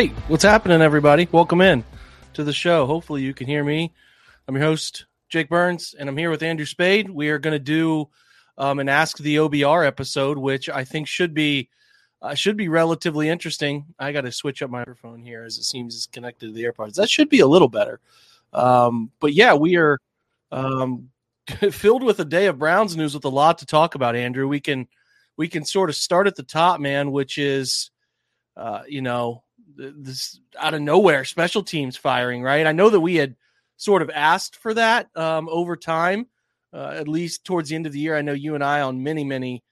Hey, what's happening, everybody? Welcome in to the show. Hopefully, you can hear me. I'm your host, Jake Burns, and I'm here with Andrew Spayde. We are going to do um, an Ask the OBR episode, which I think should be uh, should be relatively interesting. I got to switch up my microphone here as it seems it's connected to the AirPods. That should be a little better. Um, but yeah, we are um, filled with a day of Browns news with a lot to talk about. Andrew, we can we can sort of start at the top, man, which is uh, you know this out of nowhere special teams firing right? I know that we had sort of asked for that um, over time uh, at least towards the end of the year. I know you and i on many many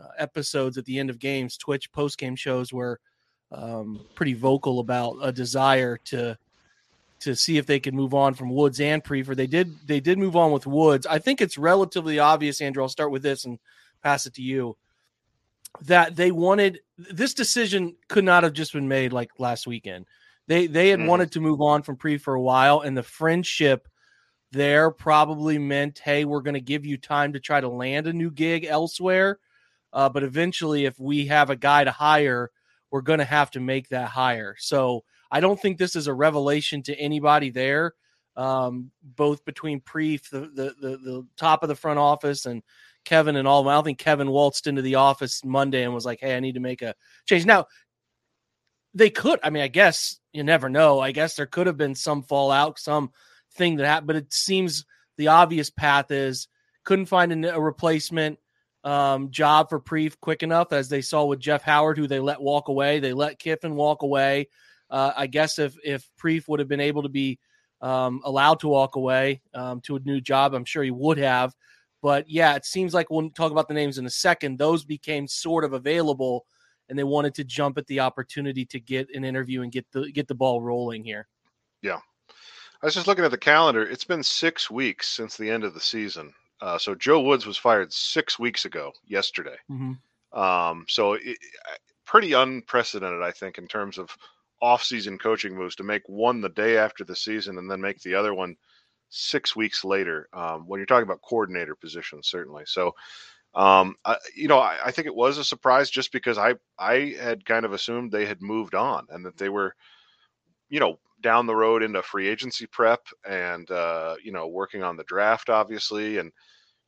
uh, episodes at the end of games twitch post game shows were um, pretty vocal about a desire to to see if they could move on from woods and Priefer. They did they did move on with woods. I think it's relatively obvious andrew i'll start with this and pass it to you that they wanted this decision could not have just been made like last weekend. They they had Mhm. wanted to move on from Priefer a while, and the friendship there probably meant, hey, we're going to give you time to try to land a new gig elsewhere. Uh, but eventually, if we have a guy to hire, we're going to have to make that hire. So I don't think this is a revelation to anybody there, um, both between Preef, the, the the the top of the front office, and Kevin and all. of them. I don't think Kevin waltzed into the office Monday and was like, "Hey, I need to make a change." Now, they could. I mean, I guess you never know. I guess there could have been some fallout, some thing that happened, but it seems the obvious path is couldn't find a replacement um, job for Preef quick enough, as they saw with Jeff Howard, who they let walk away. They let Kiffin walk away. Uh, I guess if if Preef would have been able to be um, allowed to walk away um, to a new job, I'm sure he would have. But yeah, it seems like we'll talk about the names in a second. Those became sort of available, and they wanted to jump at the opportunity to get an interview and get the get the ball rolling here. Yeah, I was just looking at the calendar. It's been six weeks since the end of the season. Uh, so Joe Woods was fired six weeks ago, yesterday. Mm-hmm. Um, so it, pretty unprecedented, I think, in terms of off-season coaching moves to make one the day after the season and then make the other one six weeks later. Um, when you're talking about coordinator positions, certainly. So, um, I, you know, I, I think it was a surprise just because I I had kind of assumed they had moved on and that they were, you know, down the road into free agency prep and uh, you know working on the draft, obviously, and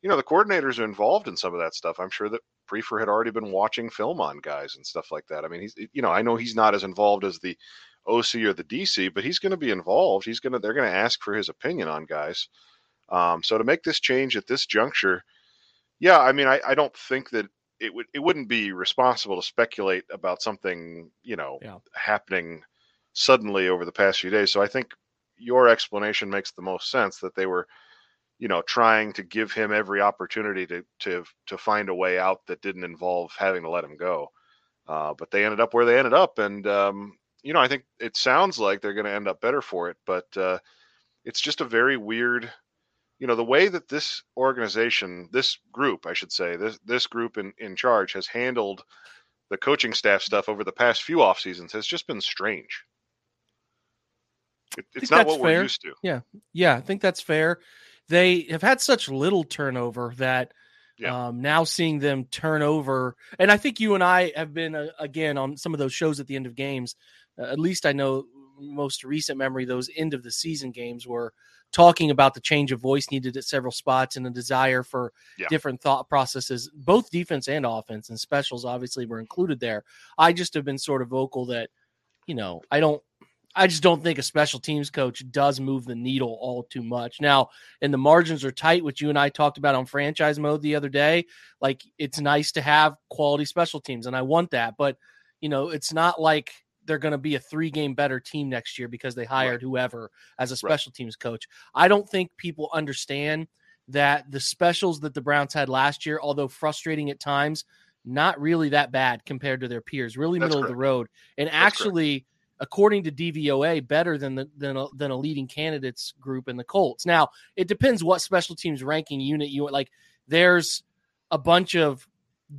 you know the coordinators are involved in some of that stuff. I'm sure that Priefer had already been watching film on guys and stuff like that. I mean, he's you know I know he's not as involved as the OC or the DC, but he's going to be involved. He's going to they're going to ask for his opinion on guys. Um, so to make this change at this juncture, yeah, I mean I, I don't think that it would it wouldn't be responsible to speculate about something you know Yeah. happening suddenly over the past few days. So I think your explanation makes the most sense that they were you know trying to give him every opportunity to to to find a way out that didn't involve having to let him go uh, but they ended up where they ended up and um, you know i think it sounds like they're going to end up better for it but uh, it's just a very weird you know the way that this organization this group i should say this this group in in charge has handled the coaching staff stuff over the past few off seasons has just been strange it, it's not what we're fair. used to Yeah, Yeah, I think that's fair. They have had such little turnover that Yeah. um, now seeing them turn over, and I think you and I have been uh, again on some of those shows at the end of games. At least I know most recent memory those end of the season games were talking about the change of voice needed at several spots and a desire for Yeah. different thought processes, both defense and offense, and specials obviously were included there. I just have been sort of vocal that, you know, I don't I just don't think a special teams coach does move the needle all too much. Now, and the margins are tight, which you and I talked about on franchise mode the other day. Like it's nice to have quality special teams, and I want that. But you know, it's not like they're going to be a three game better team next year because they hired right. whoever as a special right. teams coach. I don't think people understand that the specials that the Browns had last year, although frustrating at times, not really that bad compared to their peers, really That's middle correct. of the road. And That's actually, correct according to DVOA, better than the than a, than a leading candidates group in the Colts. Now, it depends what special teams ranking unit you like. There's a bunch of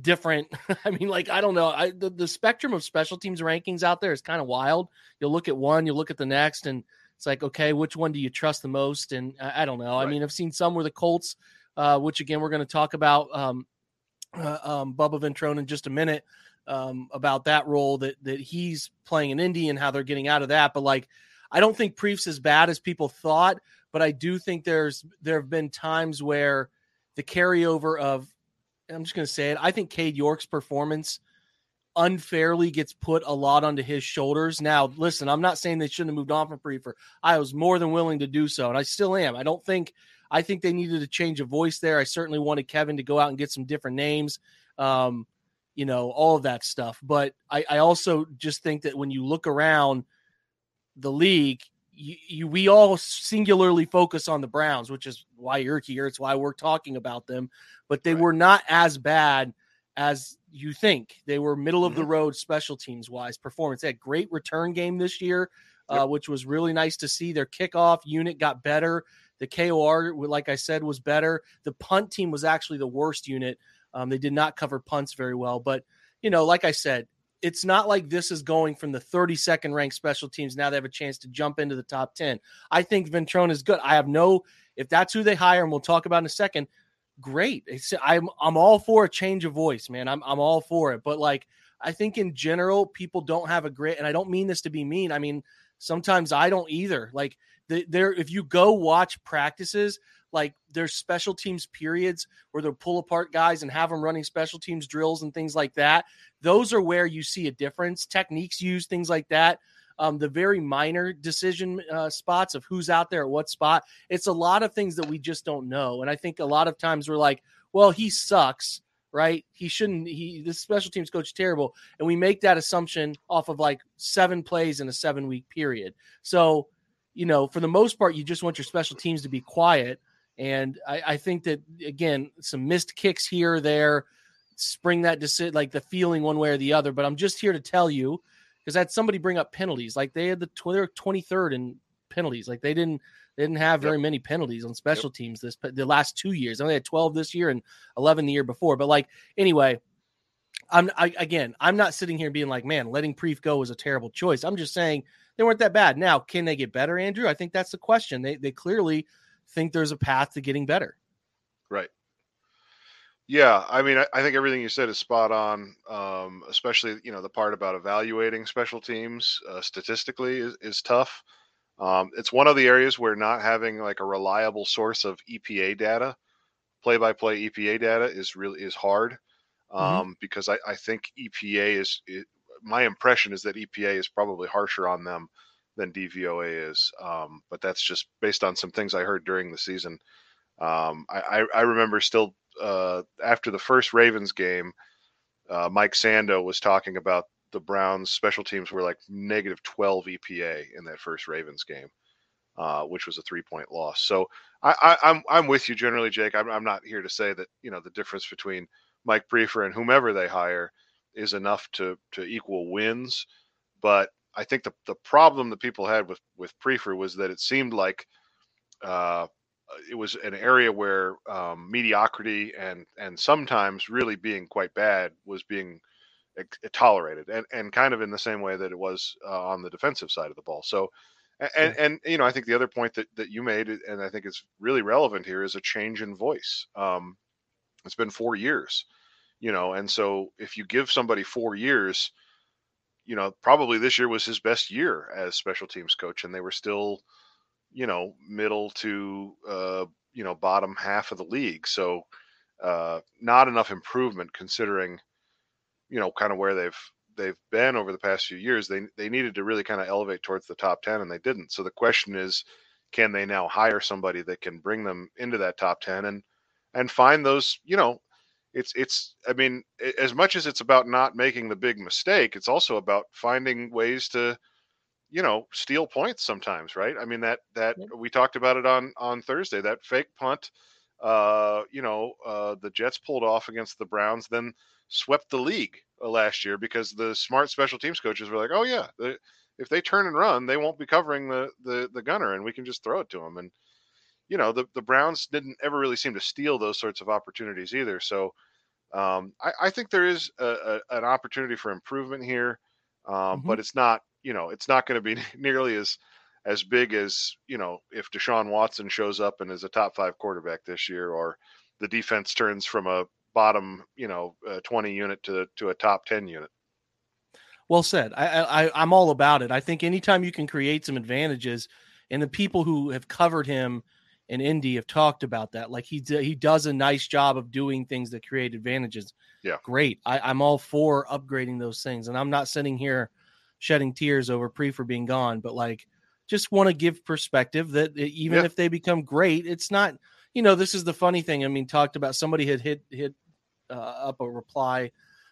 different. I mean, like I don't know. I, the the spectrum of special teams rankings out there is kind of wild. You'll look at one, you'll look at the next, and it's like, okay, which one do you trust the most? And I, I don't know. Right. I mean, I've seen some where the Colts, uh, which again we're going to talk about um, uh, um, Bubba Ventrone in just a minute um, about that role that that he's playing in Indy and how they're getting out of that. But like, I don't think Prief's as bad as people thought, but I do think there's there have been times where the carryover of I'm just going to say it. I think Cade York's performance unfairly gets put a lot onto his shoulders. Now, listen, I'm not saying they shouldn't have moved on from Priefer. I was more than willing to do so, and I still am. I don't think I think they needed a change of voice there. I certainly wanted Kevin to go out and get some different names. Um, you know, all of that stuff. But I, I also just think that when you look around the league, you, you, we all singularly focus on the Browns, which is why you're here. It's why we're talking about them. But they right. were not as bad as you think. They were middle of mm-hmm. the road special teams wise performance. They had great return game this year, uh, yep. uh, which was really nice to see. Their kickoff unit got better. The KOR, like I said, was better. The punt team was actually the worst unit. Um, they did not cover punts very well, but you know, like I said, it's not like this is going from the 32nd ranked special teams. Now they have a chance to jump into the top 10. I think Ventrone is good. I have no, if that's who they hire, and we'll talk about in a second, great. It's, I'm, I'm all for a change of voice, man. I'm, I'm all for it. But like, I think in general, people don't have a great, and I don't mean this to be mean. I mean, sometimes I don't either. Like, there, if you go watch practices, like there's special teams periods where they'll pull apart guys and have them running special teams drills and things like that. Those are where you see a difference. Techniques used, things like that. Um, the very minor decision uh, spots of who's out there at what spot. It's a lot of things that we just don't know. And I think a lot of times we're like, well, he sucks, right? He shouldn't. He this special teams coach terrible, and we make that assumption off of like seven plays in a seven week period. So, you know, for the most part, you just want your special teams to be quiet. And I, I think that again, some missed kicks here or there spring that decision, like the feeling one way or the other. But I'm just here to tell you because I had somebody bring up penalties. Like they had the they're 23rd in penalties. Like they didn't they didn't have very yep. many penalties on special yep. teams this the last two years. They only had 12 this year and 11 the year before. But like anyway, I'm I, again, I'm not sitting here being like, man, letting Prief go was a terrible choice. I'm just saying they weren't that bad. Now, can they get better, Andrew? I think that's the question. They they clearly think there's a path to getting better. Right. Yeah, I mean, I, I think everything you said is spot on. Um, especially, you know, the part about evaluating special teams uh, statistically is, is tough. Um, it's one of the areas where not having like a reliable source of EPA data, play-by-play EPA data, is really is hard. Mm-hmm. Um, mm-hmm. Because I, I think EPA is it, my impression is that EPA is probably harsher on them than DVOA is. Um, but that's just based on some things I heard during the season. Um, I, I, remember still uh, after the first Ravens game, uh, Mike Sando was talking about the Browns special teams were like negative 12 EPA in that first Ravens game, uh, which was a three point loss. So I, am I'm, I'm with you generally, Jake. I'm, I'm not here to say that you know the difference between Mike Priefer and whomever they hire is enough to to equal wins, but I think the the problem that people had with with Priefer was that it seemed like uh, it was an area where um, mediocrity and and sometimes really being quite bad was being tolerated, and and kind of in the same way that it was uh, on the defensive side of the ball. So. And, and you know I think the other point that, that you made and I think it's really relevant here is a change in voice. Um, it's been four years, you know, and so if you give somebody four years, you know, probably this year was his best year as special teams coach, and they were still, you know, middle to uh, you know bottom half of the league. So uh, not enough improvement considering, you know, kind of where they've they've been over the past few years, they they needed to really kind of elevate towards the top ten, and they didn't. So the question is, can they now hire somebody that can bring them into that top ten and and find those, you know, it's it's I mean, as much as it's about not making the big mistake, it's also about finding ways to you know steal points sometimes right? I mean that that we talked about it on on thursday that fake punt uh you know uh the jets pulled off against the browns then swept the league uh, last year because the smart special teams coaches were like oh yeah the, if they turn and run they won't be covering the the the gunner and we can just throw it to them and you know the the browns didn't ever really seem to steal those sorts of opportunities either so um i i think there is a, a an opportunity for improvement here um, mm-hmm. but it's not you know, it's not going to be nearly as as big as you know if Deshaun Watson shows up and is a top five quarterback this year, or the defense turns from a bottom you know 20 unit to to a top 10 unit. Well said. I, I I'm all about it. I think anytime you can create some advantages, and the people who have covered him in Indy have talked about that. Like he he does a nice job of doing things that create advantages. Yeah, great. I, I'm all for upgrading those things, and I'm not sitting here shedding tears over Priefer being gone, but like just want to give perspective that even yeah. if they become great, it's not. You know, this is the funny thing. I mean, talked about somebody had hit hit uh, up a reply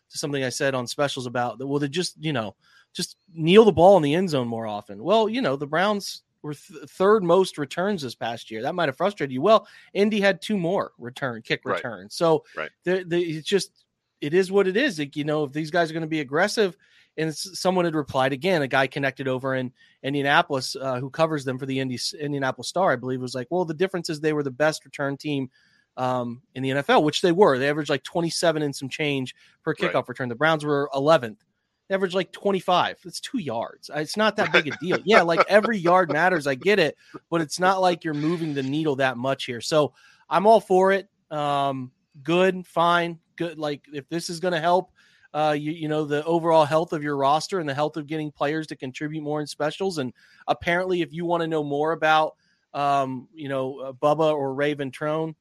to something I said on specials about that. Well, they just you know just kneel the ball in the end zone more often. Well, you know, the Browns were th- third most returns this past year. That might have frustrated you. Well, Indy had two more return kick right. returns. So right. the, the, it's just it is what it is. Like, you know, if these guys are going to be aggressive, and someone had replied again, a guy connected over in Indianapolis uh, who covers them for the Indy, Indianapolis Star, I believe, was like, well, the difference is they were the best return team um, in the NFL, which they were. They averaged like 27 and some change per kickoff right. return. The Browns were 11th. They averaged like 25. It's two yards. It's not that big a deal. Yeah, like every yard matters. I get it, but it's not like you're moving the needle that much here. So I'm all for it. Um, good, fine, good. Like if this is going to help uh, you, you know, the overall health of your roster and the health of getting players to contribute more in specials. And apparently, if you want to know more about, um, you know, uh, Bubba or Ray Ventrone,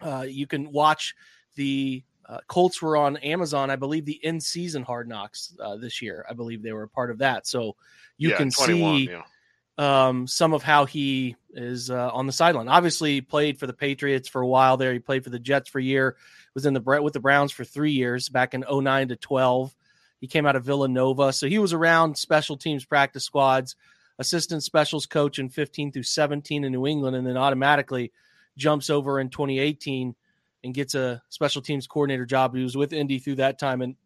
uh, you can watch the uh, Colts were on Amazon. I believe the in season Hard Knocks uh, this year. I believe they were a part of that. So you yeah, can see. Yeah um, some of how he is uh, on the sideline. Obviously, played for the Patriots for a while there. He played for the Jets for a year. Was in the with the Browns for three years back in 09 to 12. He came out of Villanova, so he was around special teams practice squads, assistant specials coach in 15 through 17 in New England, and then automatically jumps over in 2018 and gets a special teams coordinator job. He was with Indy through that time, and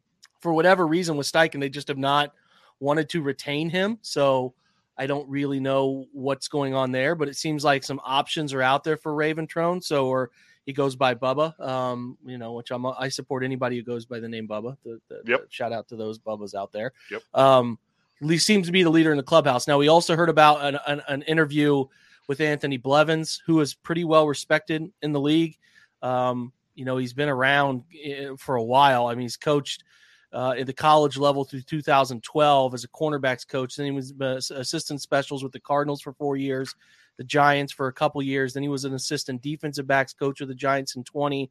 for whatever reason with Steichen, they just have not wanted to retain him. So I don't really know what's going on there, but it seems like some options are out there for Ray Ventrone. So, or he goes by Bubba, um, you know, which I'm, I support anybody who goes by the name Bubba. The, the, yep. the shout out to those Bubbas out there. Yep. Um, he seems to be the leader in the clubhouse. Now, we also heard about an, an, an interview with Anthony Blevins, who is pretty well respected in the league. Um, you know, he's been around eh, for a while. I mean, he's coached – uh, at the college level through 2012 as a cornerbacks coach. Then he was uh, assistant specials with the Cardinals for four years, the Giants for a couple years. Then he was an assistant defensive backs coach with the Giants in 20,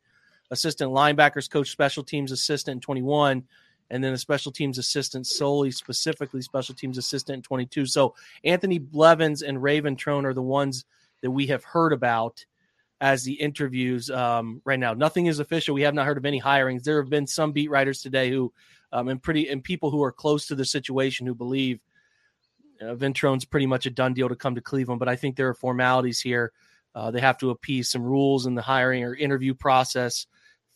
assistant linebackers coach, special teams assistant in 21, and then a special teams assistant solely, specifically special teams assistant in 22. So Anthony Blevins and Ray Ventrone are the ones that we have heard about as the interviews um, right now. Nothing is official. We have not heard of any hirings. There have been some beat writers today who, um, and pretty and people who are close to the situation who believe uh, Ventrone's pretty much a done deal to come to Cleveland. But I think there are formalities here. Uh, they have to appease some rules in the hiring or interview process.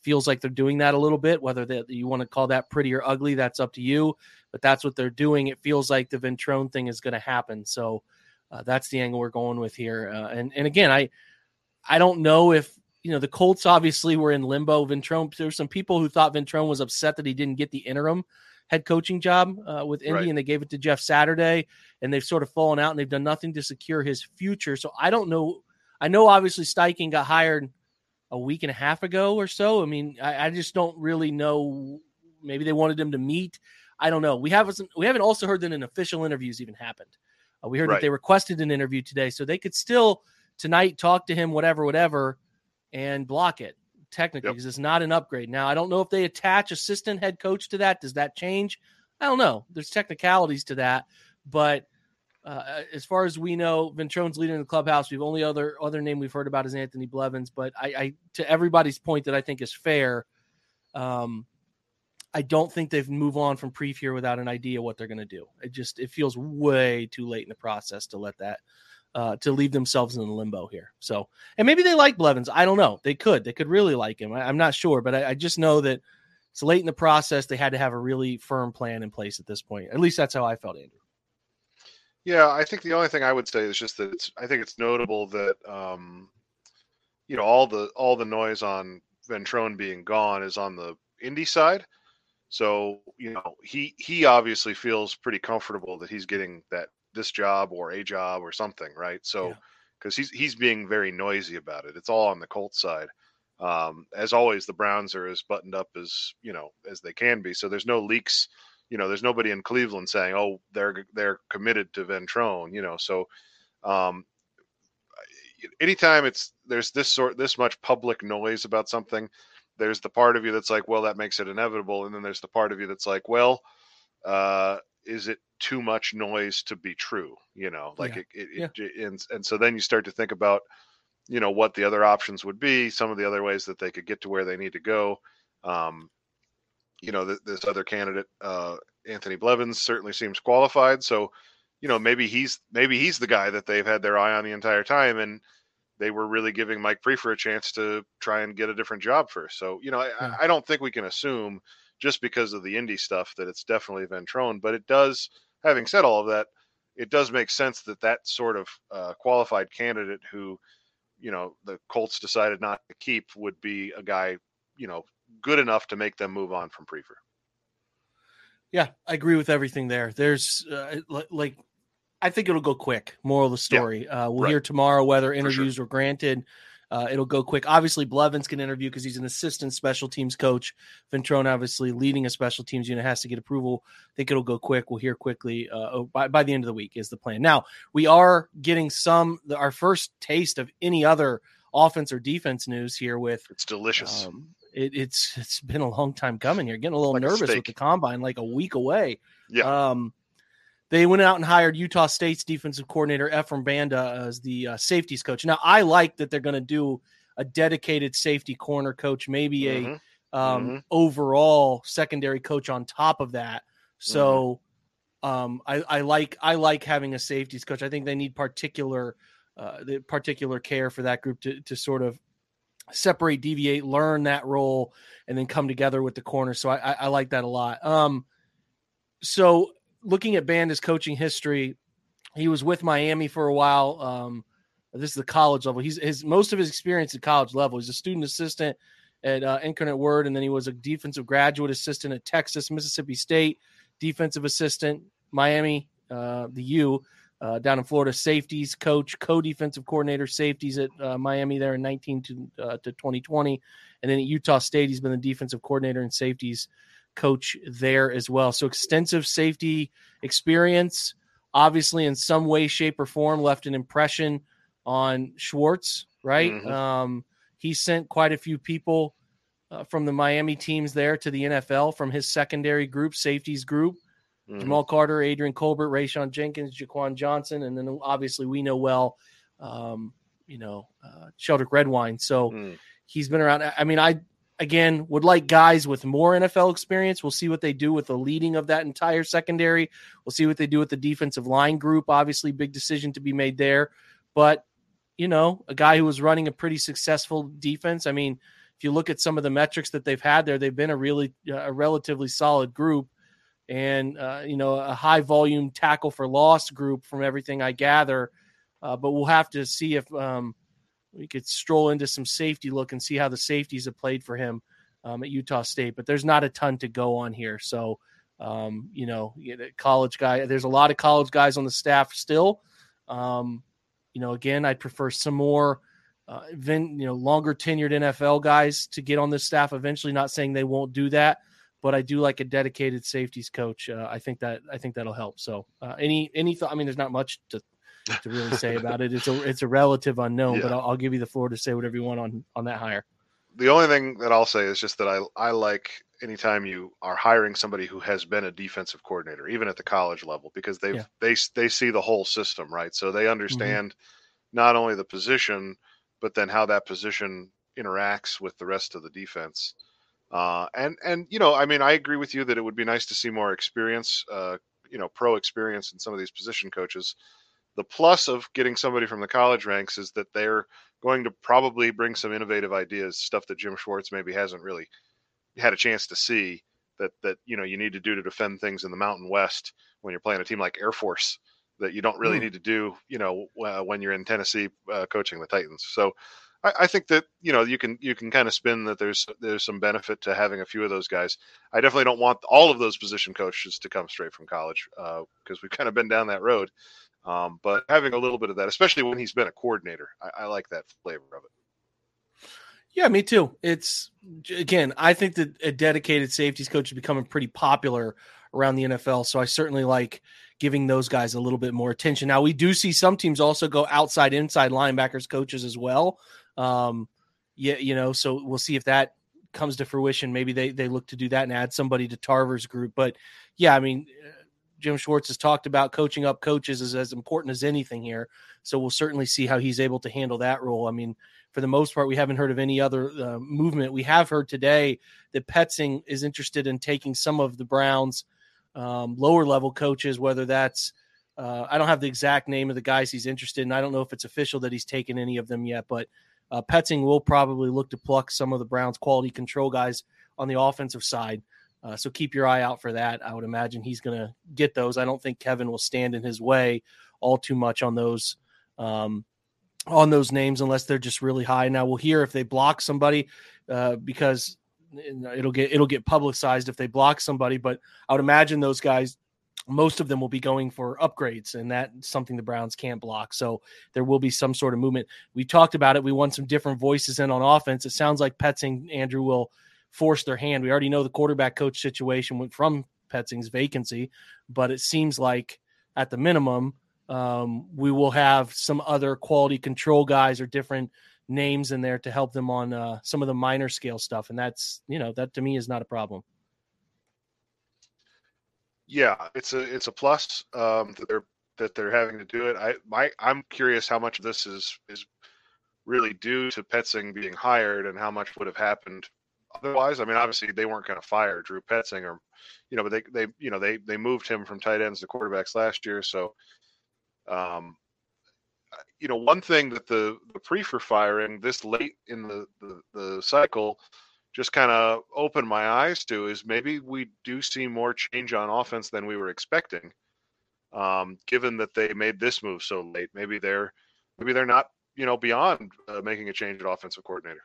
Feels like they're doing that a little bit. Whether that you want to call that pretty or ugly, that's up to you. But that's what they're doing. It feels like the Ventrone thing is going to happen. So uh, that's the angle we're going with here. Uh, and and again, I I don't know if you know the Colts obviously were in limbo. Ventrone, there were some people who thought Ventrone was upset that he didn't get the interim head coaching job uh, with Indy, right. and they gave it to Jeff Saturday, and they've sort of fallen out, and they've done nothing to secure his future. So I don't know. I know obviously Steichen got hired a week and a half ago or so. I mean, I, I just don't really know. Maybe they wanted him to meet. I don't know. We haven't we haven't also heard that an official interviews even happened. Uh, we heard right. that they requested an interview today, so they could still tonight, talk to him, whatever, whatever, and block it technically because yep. it's not an upgrade. Now, I don't know if they attach assistant head coach to that. Does that change? I don't know. There's technicalities to that, but uh, as far as we know, Ventrone's leading the clubhouse. We've only other other name we've heard about is Anthony Blevins. But I, I to everybody's point that I think is fair. Um, I don't think they've moved on from Preef here without an idea what they're going to do. It just it feels way too late in the process to let that uh, to leave themselves in limbo here. So, and maybe they like Blevins. I don't know. They could. They could really like him. I, am not sure, but I, I, just know that it's late in the process. They had to have a really firm plan in place at this point. At least that's how I felt, Andrew. Yeah, I think the only thing I would say is just that it's. I think it's notable that um, you know all the all the noise on Ventrone being gone is on the Indy side. So you know he he obviously feels pretty comfortable that he's getting that this job or a job or something, right? So because yeah. he's he's being very noisy about it. It's all on the Colts side. Um, as always, the Browns are as buttoned up as you know as they can be. So there's no leaks. You know, there's nobody in Cleveland saying, "Oh, they're they're committed to Ventrone." You know, so um, anytime it's there's this sort this much public noise about something, there's the part of you that's like, "Well, that makes it inevitable," and then there's the part of you that's like, "Well." Uh, is it too much noise to be true you know like yeah. it, it, yeah. it, and, and so then you start to think about you know what the other options would be some of the other ways that they could get to where they need to go um, you know th- this other candidate uh, anthony blevins certainly seems qualified so you know maybe he's maybe he's the guy that they've had their eye on the entire time and they were really giving mike Priefer a chance to try and get a different job first so you know I, yeah. I don't think we can assume just because of the Indy stuff that it's definitely Ventrone. But it does, having said all of that, it does make sense that that sort of uh, qualified candidate who, you know, the Colts decided not to keep would be a guy, you know, good enough to make them move on from Priefer. Yeah, I agree with everything there. There's uh, like, I think it'll go quick. Moral of the story. Yeah, uh, we'll right. hear tomorrow whether interviews sure. were granted. Uh, it'll go quick. Obviously, Blevins can interview because he's an assistant special teams coach. Ventrone, obviously, leading a special teams unit, has to get approval. I think it'll go quick. We'll hear quickly uh, oh, by, by the end of the week, is the plan. Now, we are getting some, our first taste of any other offense or defense news here with. It's delicious. Um, it, it's It's been a long time coming here. Getting a little like nervous a with the combine, like a week away. Yeah. Um, they went out and hired Utah State's defensive coordinator Ephraim Banda as the uh, safeties coach. Now, I like that they're going to do a dedicated safety corner coach, maybe mm-hmm. a um, mm-hmm. overall secondary coach on top of that. So, mm-hmm. um, I, I, like I like having a safeties coach. I think they need particular uh, the particular care for that group to to sort of separate, deviate, learn that role, and then come together with the corner. So I, I, I like that a lot. Um, so looking at Banda's coaching history, he was with Miami for a while. Um, this is the college level. He's his most of his experience at college level. He's a student assistant at uh, Incarnate Word, and then he was a defensive graduate assistant at Texas, Mississippi State, defensive assistant, Miami, uh, the U, uh, down in Florida, safeties coach, co-defensive coordinator, safeties at uh, Miami there in 19 to, uh, to 2020, and then at Utah State, he's been the defensive coordinator and safeties coach there as well. So extensive safety experience, obviously in some way, shape, or form left an impression on Schwartz, right? Mm-hmm. Um, he sent quite a few people uh, from the Miami teams there to the NFL from his secondary group, safeties group. Mm-hmm. Jamal Carter, Adrian Colbert, Rayshawn Jenkins, Jaquan Johnson, and then obviously we know well, um, you know, uh, Sheldrick Redwine. So mm. he's been around. I mean, I again would like guys with more NFL experience. We'll see what they do with the leading of that entire secondary. We'll see what they do with the defensive line group. Obviously, big decision to be made there. But, you know, a guy who was running a pretty successful defense. I mean, if you look at some of the metrics that they've had there, they've been a really a relatively solid group and uh, you know a high volume tackle for loss group from everything I gather. Uh, but we'll have to see if um, we could stroll into some safety look and see how the safeties have played for him um, at Utah State. But there's not a ton to go on here. So, um, you know, college guy, there's a lot of college guys on the staff still. Um, you know, again, I'd prefer some more, uh, you know, longer tenured NFL guys to get on this staff eventually. Not saying they won't do that, but I do like a dedicated safeties coach. Uh, I think that I think that'll help. So, uh, any any thought? I mean, there's not much to to really say about it. It's a it's a relative unknown, yeah. but I'll, I'll, give you the floor to say whatever you want on on that hire. the only thing that I'll say is just that I I like anytime you are hiring somebody who has been a defensive coordinator, even at the college level, because they yeah. they they see the whole system, right? So they mm-hmm. understand mm-hmm. not only the position, but then how that position interacts with the rest of the defense. Uh, and and you know, I mean, I agree with you that it would be nice to see more experience, uh, you know, pro experience in some of these position coaches. The plus of getting somebody from the college ranks is that they're going to probably bring some innovative ideas, stuff that Jim Schwartz maybe hasn't really had a chance to see that that you know you need to do to defend things in the Mountain West when you're playing a team like Air Force that you don't really mm. need to do you know uh, when you're in Tennessee uh, coaching the Titans. So I, I, think that you know you can you can kind of spin that there's there's some benefit to having a few of those guys. I definitely don't want all of those position coaches to come straight from college because uh, we've kind of been down that road. Um, but having a little bit of that, especially when he's been a coordinator, I, I like that flavor of it. Yeah, me too. It's again, I think that a dedicated safeties coach is becoming pretty popular around the NFL. So I certainly like giving those guys a little bit more attention. Now we do see some teams also go outside inside linebackers coaches as well. Um, yeah, you know, so we'll see if that comes to fruition. Maybe they they look to do that and add somebody to Tarver's group. But yeah, I mean, Jim Schwartz has talked about coaching up coaches is as important as anything here. So we'll certainly see how he's able to handle that role. I mean, for the most part, we haven't heard of any other uh, movement. We have heard today that Petzing is interested in taking some of the Browns' um, lower level coaches, whether that's uh, I don't have the exact name of the guys he's interested in. I don't know if it's official that he's taken any of them yet, but uh, Petzing will probably look to pluck some of the Browns' quality control guys on the offensive side. Uh, so keep your eye out for that. I would imagine he's going to get those. I don't think Kevin will stand in his way all too much on those um, on those names unless they're just really high. Now we'll hear if they block somebody uh, because it'll get it'll get publicized if they block somebody. But I would imagine those guys, most of them will be going for upgrades, and that's something the Browns can't block. So there will be some sort of movement. We talked about it. We want some different voices in on offense. It sounds like Petzing Andrew will force their hand. We already know the quarterback coach situation went from Petzing's vacancy, but it seems like at the minimum um, we will have some other quality control guys or different names in there to help them on uh, some of the minor scale stuff, and that's you know that to me is not a problem. Yeah, it's a it's a plus um, that they're that they're having to do it. I my I'm curious how much of this is is really due to Petzing being hired and how much would have happened otherwise. I mean, obviously they weren't going to fire Drew Petzing or you know, but they they you know they they moved him from tight ends to quarterbacks last year, so um, you know, one thing that the the Priefer firing this late in the the, the cycle just kind of opened my eyes to is maybe we do see more change on offense than we were expecting. Um, given that they made this move so late, maybe they're maybe they're not you know beyond uh, making a change at offensive coordinator.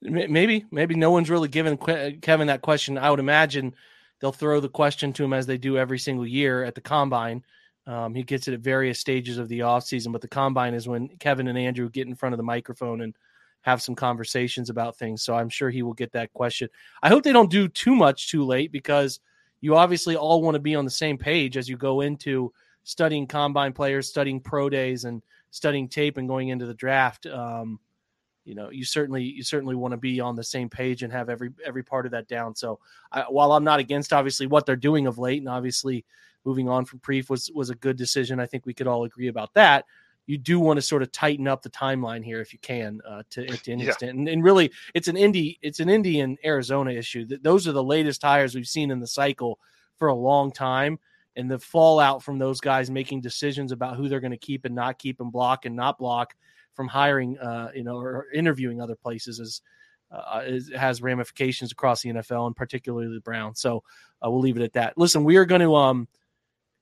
Maybe maybe no one's really given Kevin that question. I would imagine they'll throw the question to him as they do every single year at the combine um, he gets it at various stages of the offseason, but the combine is when Kevin and Andrew get in front of the microphone and have some conversations about things. So I'm sure he will get that question. I hope they don't do too much too late because you obviously all want to be on the same page as you go into studying combine players, studying pro days, and studying tape and going into the draft. Um, you know, you certainly you certainly want to be on the same page and have every every part of that down. So I, while I'm not against obviously what they're doing of late, and obviously moving on from Prief was was a good decision. I think we could all agree about that. You do want to sort of tighten up the timeline here if you can uh, to, to an yeah. extent, and, and, really, it's an Indy it's an Indian Arizona issue. Those are the latest hires we've seen in the cycle for a long time, and the fallout from those guys making decisions about who they're going to keep and not keep and block and not block from hiring, uh, you know, or interviewing other places is. Uh, is, has ramifications across the NFL and particularly the Browns. So uh, we'll leave it at that. Listen, we are going to um,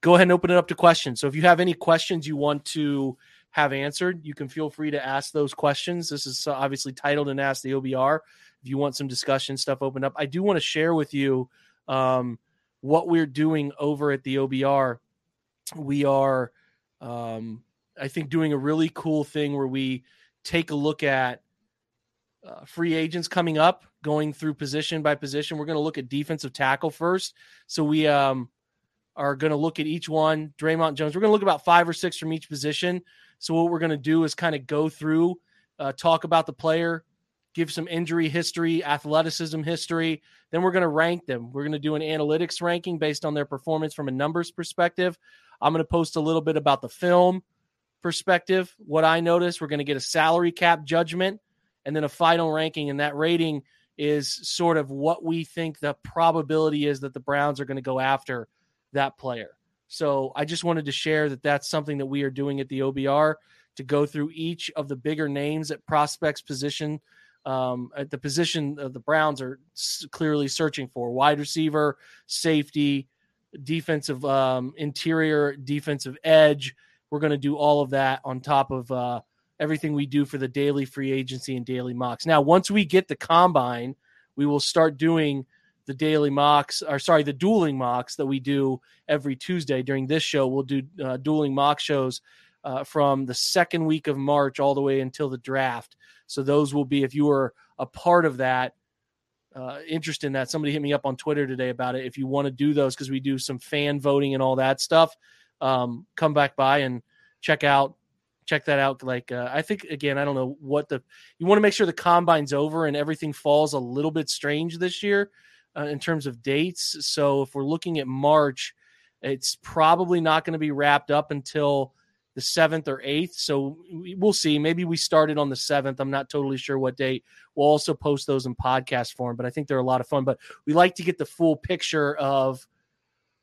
go ahead and open it up to questions. So if you have any questions you want to have answered, you can feel free to ask those questions. This is obviously titled and asked the OBR. If you want some discussion stuff opened up, I do want to share with you um, what we're doing over at the OBR. We are, um, I think, doing a really cool thing where we take a look at uh, free agents coming up, going through position by position. We're going to look at defensive tackle first. So we um, are going to look at each one. Dre'Mont Jones, we're going to look about five or six from each position. So what we're going to do is kind of go through, uh, talk about the player, give some injury history, athleticism history. Then we're going to rank them. We're going to do an analytics ranking based on their performance from a numbers perspective. I'm going to post a little bit about the film perspective, what I noticed. We're going to get a salary cap judgment and then a final ranking. And that rating is sort of what we think the probability is that the Browns are going to go after that player. So I just wanted to share that that's something that we are doing at the OBR to go through each of the bigger names at prospects position. Um, at the position of the Browns are clearly searching for wide receiver, safety, defensive um, interior, defensive edge. We're going to do all of that on top of uh, everything we do for the daily free agency and daily mocks. Now, once we get the combine, we will start doing the daily mocks, or sorry, the dueling mocks that we do every Tuesday during this show. We'll do uh, dueling mock shows uh, from the second week of March all the way until the draft. So those will be, if you are a part of that, uh, interest in that, somebody hit me up on Twitter today about it. If you want to do those, because we do some fan voting and all that stuff, um, come back by and check out check that out. Like uh, I think again, I don't know what the you want to make sure the combine's over and everything falls a little bit strange this year uh, in terms of dates. So if we're looking at March, it's probably not going to be wrapped up until the seventh or eighth. So we'll see. Maybe we started on the seventh. I'm not totally sure what date. We'll also post those in podcast form, but I think they're a lot of fun. But we like to get the full picture of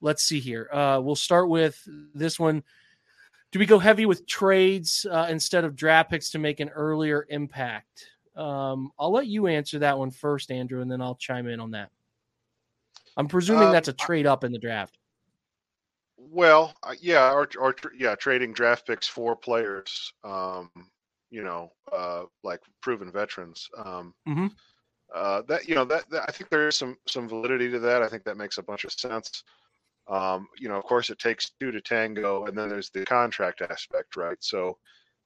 Let's see here. Uh, we'll start with this one. Do we go heavy with trades uh, instead of draft picks to make an earlier impact? Um, I'll let you answer that one first, Andrew, and then I'll chime in on that. I'm presuming Um, that's a trade up in the draft. Well, uh, yeah, or, or yeah, trading draft picks for players, um, you know, uh, like proven veterans. Um, Mhm. uh, that you know that, that I think there is some some validity to that. I think that makes a bunch of sense. Um, you know, of course, it takes two to tango, and then there's the contract aspect, right? So,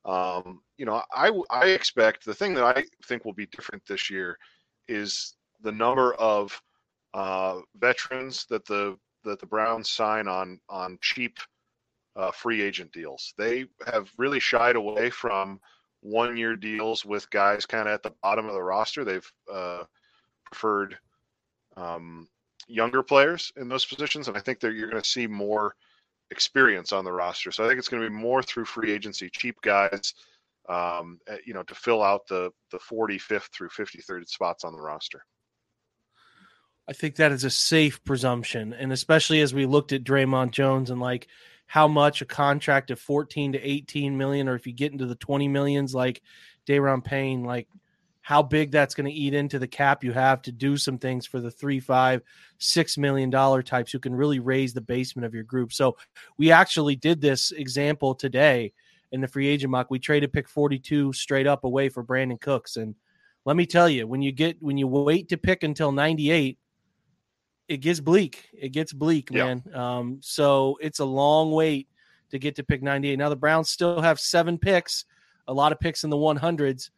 um, you know, I I expect the thing that I think will be different this year is the number of uh, veterans that the that the Browns sign on on cheap uh, free agent deals. They have really shied away from one year deals with guys kind of at the bottom of the roster. They've uh, preferred um, younger players in those positions, and I think that you're going to see more experience on the roster. So I think it's going to be more through free agency, cheap guys, um, eh, you know, to fill out the the 45th through 53rd spots on the roster. I think that is a safe presumption, and especially as we looked at Dre'Mont Jones and like how much a contract of 14 to 18 million, or if you get into the 20 millions, like Daron Payne, like how big that's going to eat into the cap you have to do some things for the three, five, six million dollar types who can really raise the basement of your group. So we actually did this example today in the free agent mock. We traded pick 42 straight up away for Brandin Cooks. And let me tell you, when you get when you wait to pick until 98, it gets bleak. It gets bleak, Yeah. man. Um, so it's a long wait to get to pick 98. Now the Browns still have seven picks, a lot of picks in the 100s,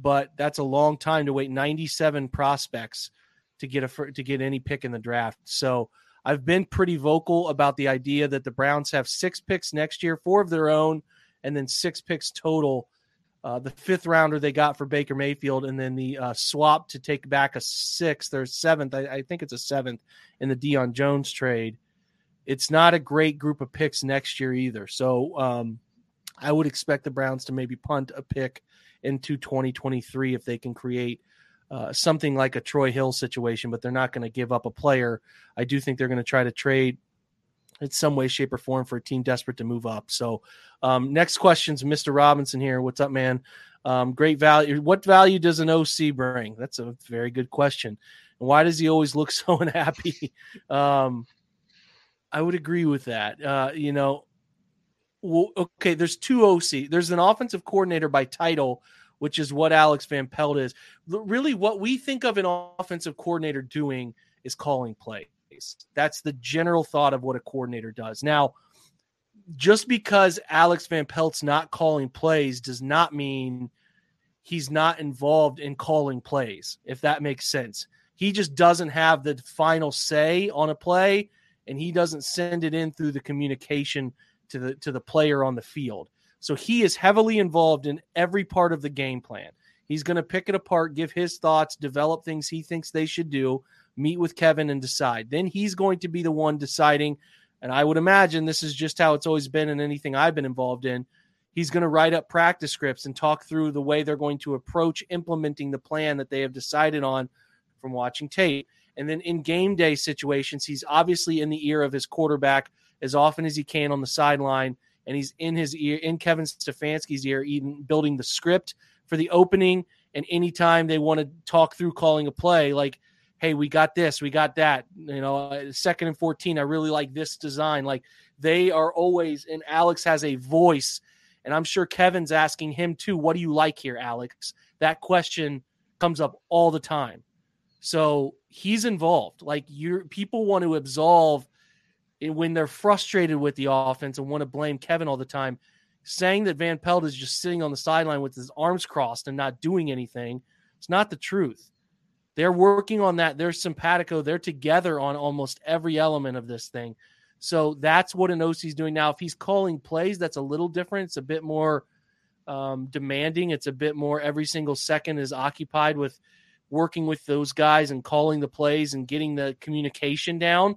but that's a long time to wait 97 prospects to get a to get any pick in the draft. So I've been pretty vocal about the idea that the Browns have six picks next year, four of their own, and then six picks total. Uh, the fifth rounder they got for Baker Mayfield, and then the uh, swap to take back a sixth or seventh. I, I think it's a seventh in the Deion Jones trade. It's not a great group of picks next year either. So um, I would expect the Browns to maybe punt a pick into 2023 if they can create uh, something like a Troy Hill situation, but they're not going to give up a player. I do think they're going to try to trade in some way, shape, or form for a team desperate to move up. So, um, next question's Mr. Robinson here. What's up, man? Um, great value. What value does an OC bring? That's a very good question. And why does he always look so unhappy? um, I would agree with that. Uh, you know, well, okay, there's two OC. There's an offensive coordinator by title, which is what Alex Van Pelt is. Really, what we think of an offensive coordinator doing is calling plays. That's the general thought of what a coordinator does. Now, just because Alex Van Pelt's not calling plays does not mean he's not involved in calling plays, if that makes sense. He just doesn't have the final say on a play and he doesn't send it in through the communication to the to the player on the field. So he is heavily involved in every part of the game plan. He's going to pick it apart, give his thoughts, develop things he thinks they should do, meet with Kevin and decide. Then he's going to be the one deciding and I would imagine this is just how it's always been in anything I've been involved in. He's going to write up practice scripts and talk through the way they're going to approach implementing the plan that they have decided on from watching tape. And then in game day situations, he's obviously in the ear of his quarterback as often as he can on the sideline. And he's in his ear, in Kevin Stefanski's ear, even building the script for the opening. And anytime they want to talk through calling a play, like, hey, we got this, we got that. You know, uh, second and 14, I really like this design. Like they are always, and Alex has a voice. And I'm sure Kevin's asking him too, what do you like here, Alex? That question comes up all the time. So he's involved. Like you're, people want to absolve when they're frustrated with the offense and want to blame Kevin all the time. Saying that Van Pelt is just sitting on the sideline with his arms crossed and not doing anything, it's not the truth. They're working on that. They're simpatico. They're together on almost every element of this thing. So that's what an OC is doing now. If he's calling plays, that's a little different. It's a bit more um, demanding. It's a bit more every single second is occupied with working with those guys and calling the plays and getting the communication down.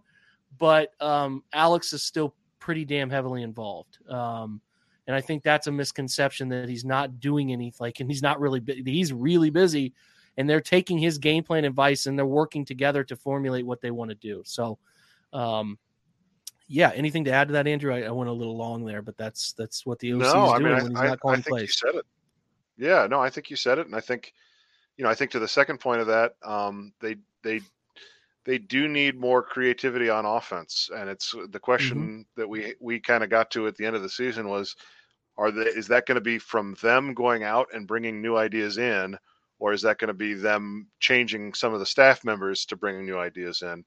But um, Alex is still pretty damn heavily involved. Um, and I think that's a misconception that he's not doing anything. Like, and he's not really. bu- He's really busy, and they're taking his game plan advice and they're working together to formulate what they want to do. So, um, yeah. Anything to add to that, Andrew? I, I went a little long there, but that's that's what the OC no, is I doing mean, I, when he's I, not I calling think you said it. Yeah, no, I think you said it, and I think, you know, I think to the second point of that, um, they they they do need more creativity on offense, and it's the question mm-hmm. that we we kind of got to at the end of the season was, are they is that going to be from them going out and bringing new ideas in, or is that going to be them changing some of the staff members to bring new ideas in?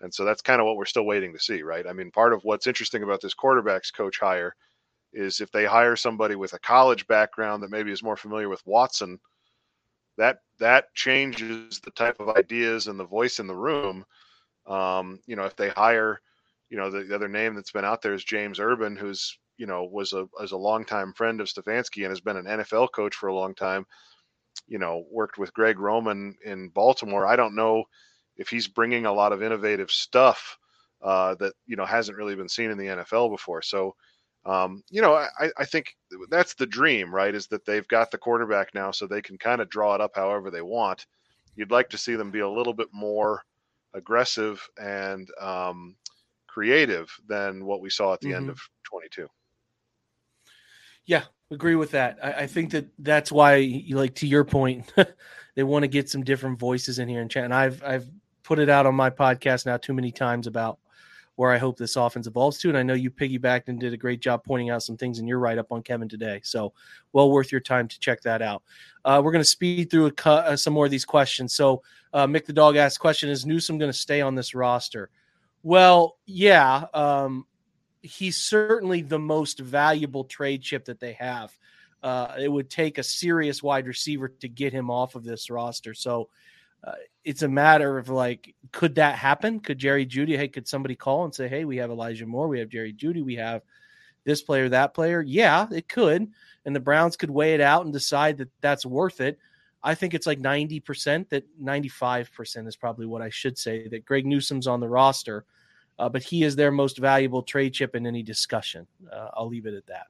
And so that's kind of what we're still waiting to see, right? I mean, part of what's interesting about this quarterbacks coach hire is if they hire somebody with a college background that maybe is more familiar with Watson, that that changes the type of ideas and the voice in the room. Um, you know, if they hire, you know, the, the other name that's been out there is James Urban, who's you know was a as a longtime friend of Stefanski and has been an NFL coach for a long time. You know, worked with Greg Roman in Baltimore. I don't know if he's bringing a lot of innovative stuff uh, that you know hasn't really been seen in the NFL before. So um, you know, I, I think that's the dream, right? Is that they've got the quarterback now, so they can kind of draw it up however they want. You'd like to see them be a little bit more aggressive and um, creative than what we saw at the end Mhm. of 22. Yeah, agree with that. I, I think that that's why, like to your point, they want to get some different voices in here and chat. And I've I've put it out on my podcast now too many times about where I hope this offense evolves to. And I know you piggybacked and did a great job pointing out some things in your write up on Kevin today. So well worth your time to check that out. Uh, we're going to speed through cu- uh, some more of these questions. So uh, Mick the Dog asked question, is Newsome going to stay on this roster? Well, yeah, um, he's certainly the most valuable trade chip that they have. Uh, it would take a serious wide receiver to get him off of this roster. So uh, it's a matter of like, could that happen? Could Jerry Jeudy, Hey, could somebody call and say, "Hey, we have Elijah Moore, we have Jerry Jeudy, we have this player, that player"? Yeah, it could, and the Browns could weigh it out and decide that that's worth it. I think it's like ninety percent. That ninety-five percent is probably what I should say. That Greg Newsome's on the roster, uh, but he is their most valuable trade chip in any discussion. Uh, I'll leave it at that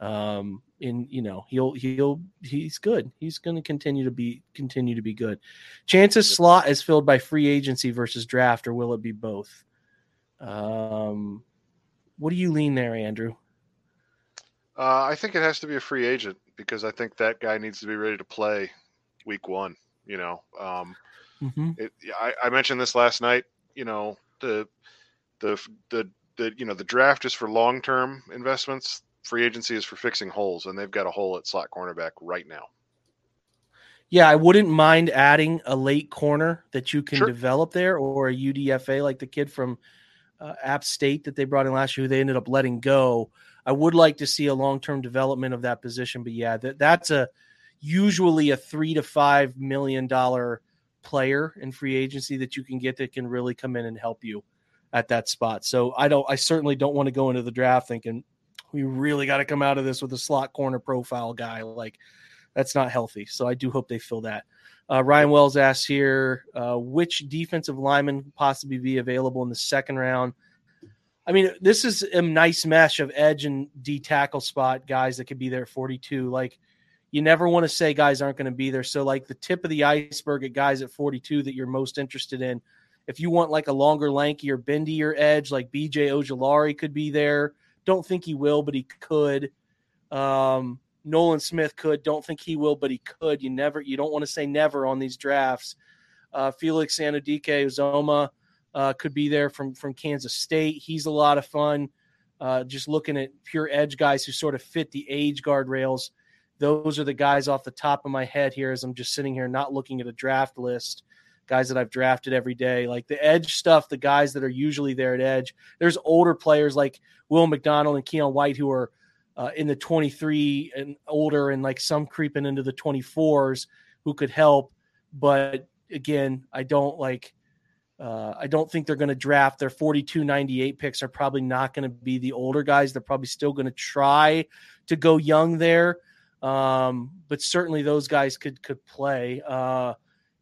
um and you know he'll he'll he's good. He's going to continue to be continue to be good. Chances slot is filled by free agency versus draft or will it be both? Um what do you lean there andrew? Uh, i think it has to be a free agent because i think that guy needs to be ready to play week one you know? Um mm-hmm. it, I, I mentioned this last night you know the the the the you know the draft is for long term investments free agency is for fixing holes, and they've got a hole at slot cornerback right now. Yeah, I wouldn't mind adding a late corner that you can sure. develop there, or a UDFA like the kid from uh, App State that they brought in last year, who they ended up letting go. I would like to see a long term development of that position, but yeah, that, that's a usually a three to five million dollar player in free agency that you can get that can really come in and help you at that spot. So I don't, I certainly don't want to go into the draft thinking we really got to come out of this with a slot corner profile guy. Like that's not healthy. So I do hope they fill that. Uh, Ryan Wells asks here, uh, which defensive lineman possibly be available in the second round? I mean, this is a nice mesh of edge and D tackle spot guys that could be there at 42. Like, you never want to say guys aren't going to be there. So, like, the tip of the iceberg at guys at 42 that you're most interested in, if you want like a longer, lankier, bendier edge, like BJ Ojulari could be there. Don't think he will, but he could. Um, Nolan Smith could. Don't think he will, but he could. You never. You don't want to say never on these drafts. Uh, Felix Anudike-Uzomah uh, could be there from from Kansas State. He's a lot of fun. Uh, just looking at pure edge guys who sort of fit the age guardrails. Those are the guys off the top of my head here as I'm just sitting here not looking at a draft list. Guys that I've drafted every day, like the edge stuff, the guys that are usually there at edge. There's older players like Will McDonald and Keion White, who are uh, in the 23 and older, and like some creeping into the 24s, who could help. But again, I don't like. Uh, I don't think they're going to draft their 42 98 picks are probably not going to be the older guys. They're probably still going to try to go young there. Um, but certainly those guys could could play. Uh,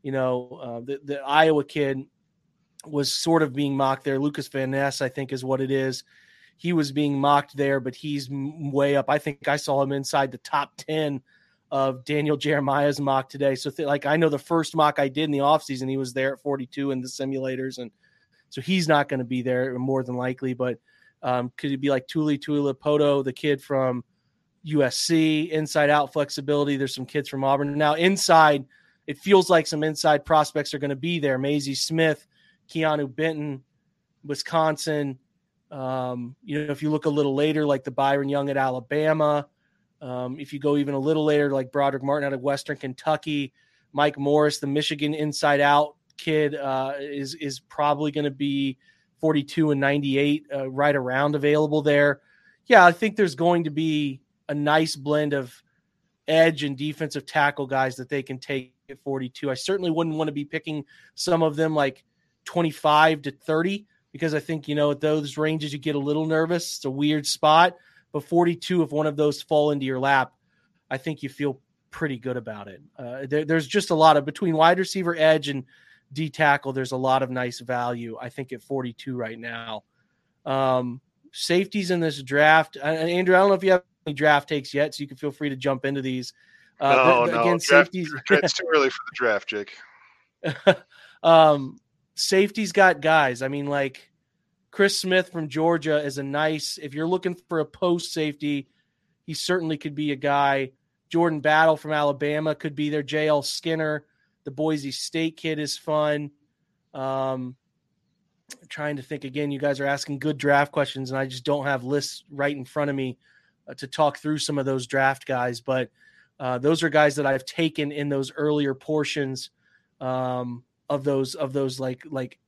you know, uh, the, the Iowa kid was sort of being mocked there. Lucas Van Ness, I think, is what it is he was being mocked there, but he's way up. I think I saw him inside the top 10 of Daniel Jeremiah's mock today. So, th- like, I know the first mock I did in the offseason, he was there at 42 in the simulators. And so he's not going to be there more than likely. But um, could it be like Tuli Tuipulotu, the kid from USC, inside out flexibility? There's some kids from Auburn. Now, inside, it feels like some inside prospects are going to be there. Mazi Smith, Keanu Benton, Wisconsin. Um, you know, if you look a little later, like the Byron Young at Alabama, um, if you go even a little later, like Brodric Martin out of Western Kentucky, Mike Morris, the Michigan inside out kid, uh, is is probably going to be 42 and 98, uh, right around available there. Yeah, I think there's going to be a nice blend of edge and defensive tackle guys that they can take at 42. I certainly wouldn't want to be picking some of them like 25 to 30 because I think, you know, at those ranges, you get a little nervous. It's a weird spot. But 42, if one of those fall into your lap, I think you feel pretty good about it. Uh, there, there's just a lot of between wide receiver edge and D tackle, there's a lot of nice value, I think, at 42 right now. Um, safeties in this draft. Uh, Andrew, I don't know if you have any draft takes yet, so you can feel free to jump into these. Uh, no, no. Again, draft, safeties. it's too early for the draft, Jake. um, safety's got guys. I mean, like Chris Smith from Georgia is a nice. If you're looking for a post safety, he certainly could be a guy. Jordan Battle from Alabama could be there. J.L. Skinner, the Boise State kid, is fun. Um, trying to think again. You guys are asking good draft questions, and I just don't have lists right in front of me uh, to talk through some of those draft guys. But uh, those are guys that I've taken in those earlier portions um, of those of those like like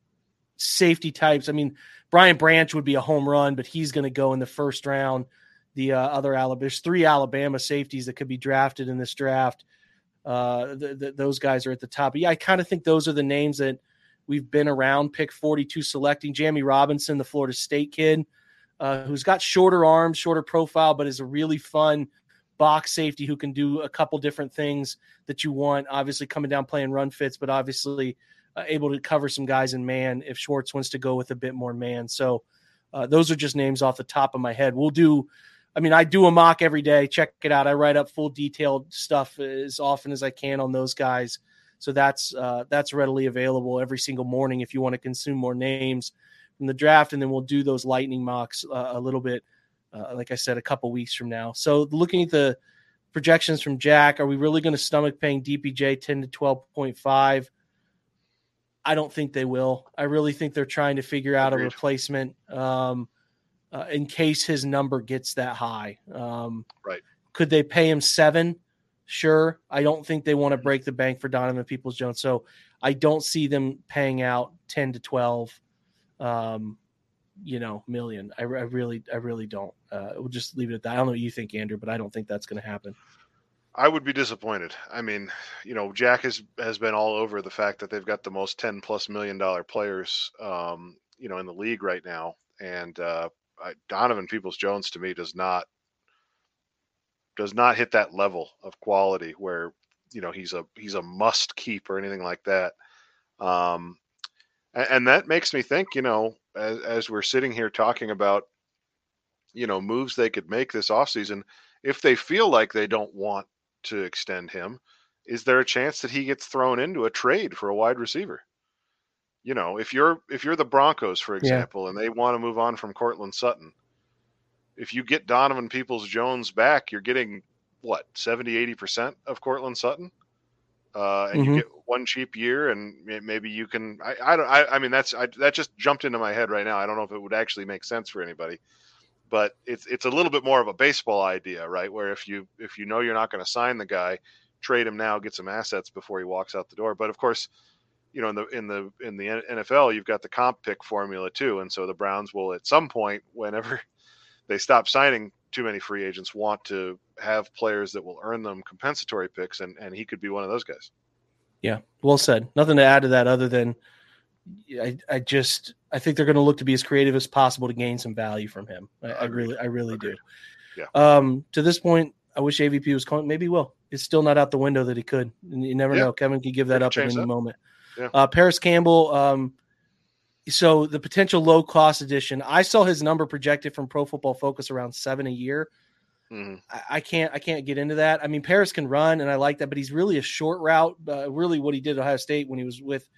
safety types. I mean, Brian Branch would be a home run, but he's going to go in the first round. The uh, other Alabama, there's three Alabama safeties that could be drafted in this draft. Uh, the, the, those guys are at the top. But yeah, I kind of think those are the names that we've been around. Pick 42 selecting Jammie Robinson, the Florida State kid, uh, who's got shorter arms, shorter profile, but is a really fun box safety who can do a couple different things that you want. Obviously, coming down playing run fits, but obviously uh, able to cover some guys in man if Schwartz wants to go with a bit more man. So uh, those are just names off the top of my head. We'll do. I mean, I do a mock every day. Check it out. I write up full detailed stuff as often as I can on those guys. So that's uh, that's readily available every single morning if you want to consume more names from the draft, and then we'll do those lightning mocks uh, a little bit, uh, like I said, a couple weeks from now. So looking at the projections from Jack, are we really going to stomach paying DPJ ten to twelve point five? I don't think they will. I really think they're trying to figure out Agreed. a replacement um, uh, in case his number gets that high. Um, right. Could they pay him seven? Sure. I don't think they want to break the bank for Donovan Peoples Jones. So I don't see them paying out 10 to 12, um, you know, million. I, I really, I really don't. Uh, we'll just leave it at that. I don't know what you think, Andrew, but I don't think that's going to happen. I would be disappointed. I mean, you know, Jack has has been all over the fact that they've got the most ten plus million dollar players, um, you know, in the league right now, and uh, I, Donovan Peoples Jones to me does not does not hit that level of quality where you know he's a he's a must keep or anything like that. Um, and, that makes me think, you know, as, as we're sitting here talking about, you know, moves they could make this offseason, if they feel like they don't want to extend him, is there a chance that he gets thrown into a trade for a wide receiver? You know, if you're if you're the Broncos, for example, yeah. and they want to move on from Courtland Sutton, if you get Donovan Peoples Jones back, you're getting what 70, 80 percent of Courtland Sutton, uh, and mm-hmm. you get one cheap year, and maybe you can. I, I don't. I, I mean, that's I, that just jumped into my head right now. I don't know if it would actually make sense for anybody, but it's it's a little bit more of a baseball idea, right? Where if you if you know you're not going to sign the guy, trade him now, get some assets before he walks out the door. But of course, you know in the in the in the NFL, you've got the comp pick formula too, and so the Browns will at some point, whenever they stop signing too many free agents want to have players that will earn them compensatory picks, and and he could be one of those guys. Yeah, well said. Nothing to add to that other than I, I just I think they're going to look to be as creative as possible to gain some value from him. I, I really I really Agreed. do. Yeah. Um, to this point, I wish AVP was calling. Maybe he will. It's still not out the window that he could. You never yeah. know. Kevin could give that up at any that. moment. Yeah. Uh, Parris Campbell. Um, so the potential low cost addition, I saw his number projected from Pro Football Focus around seven a year. Mm-hmm. I, I, can't I can't get into that. I mean, Parris can run, and I like that, but he's really a short route. Uh, really, what he did at Ohio State when he was with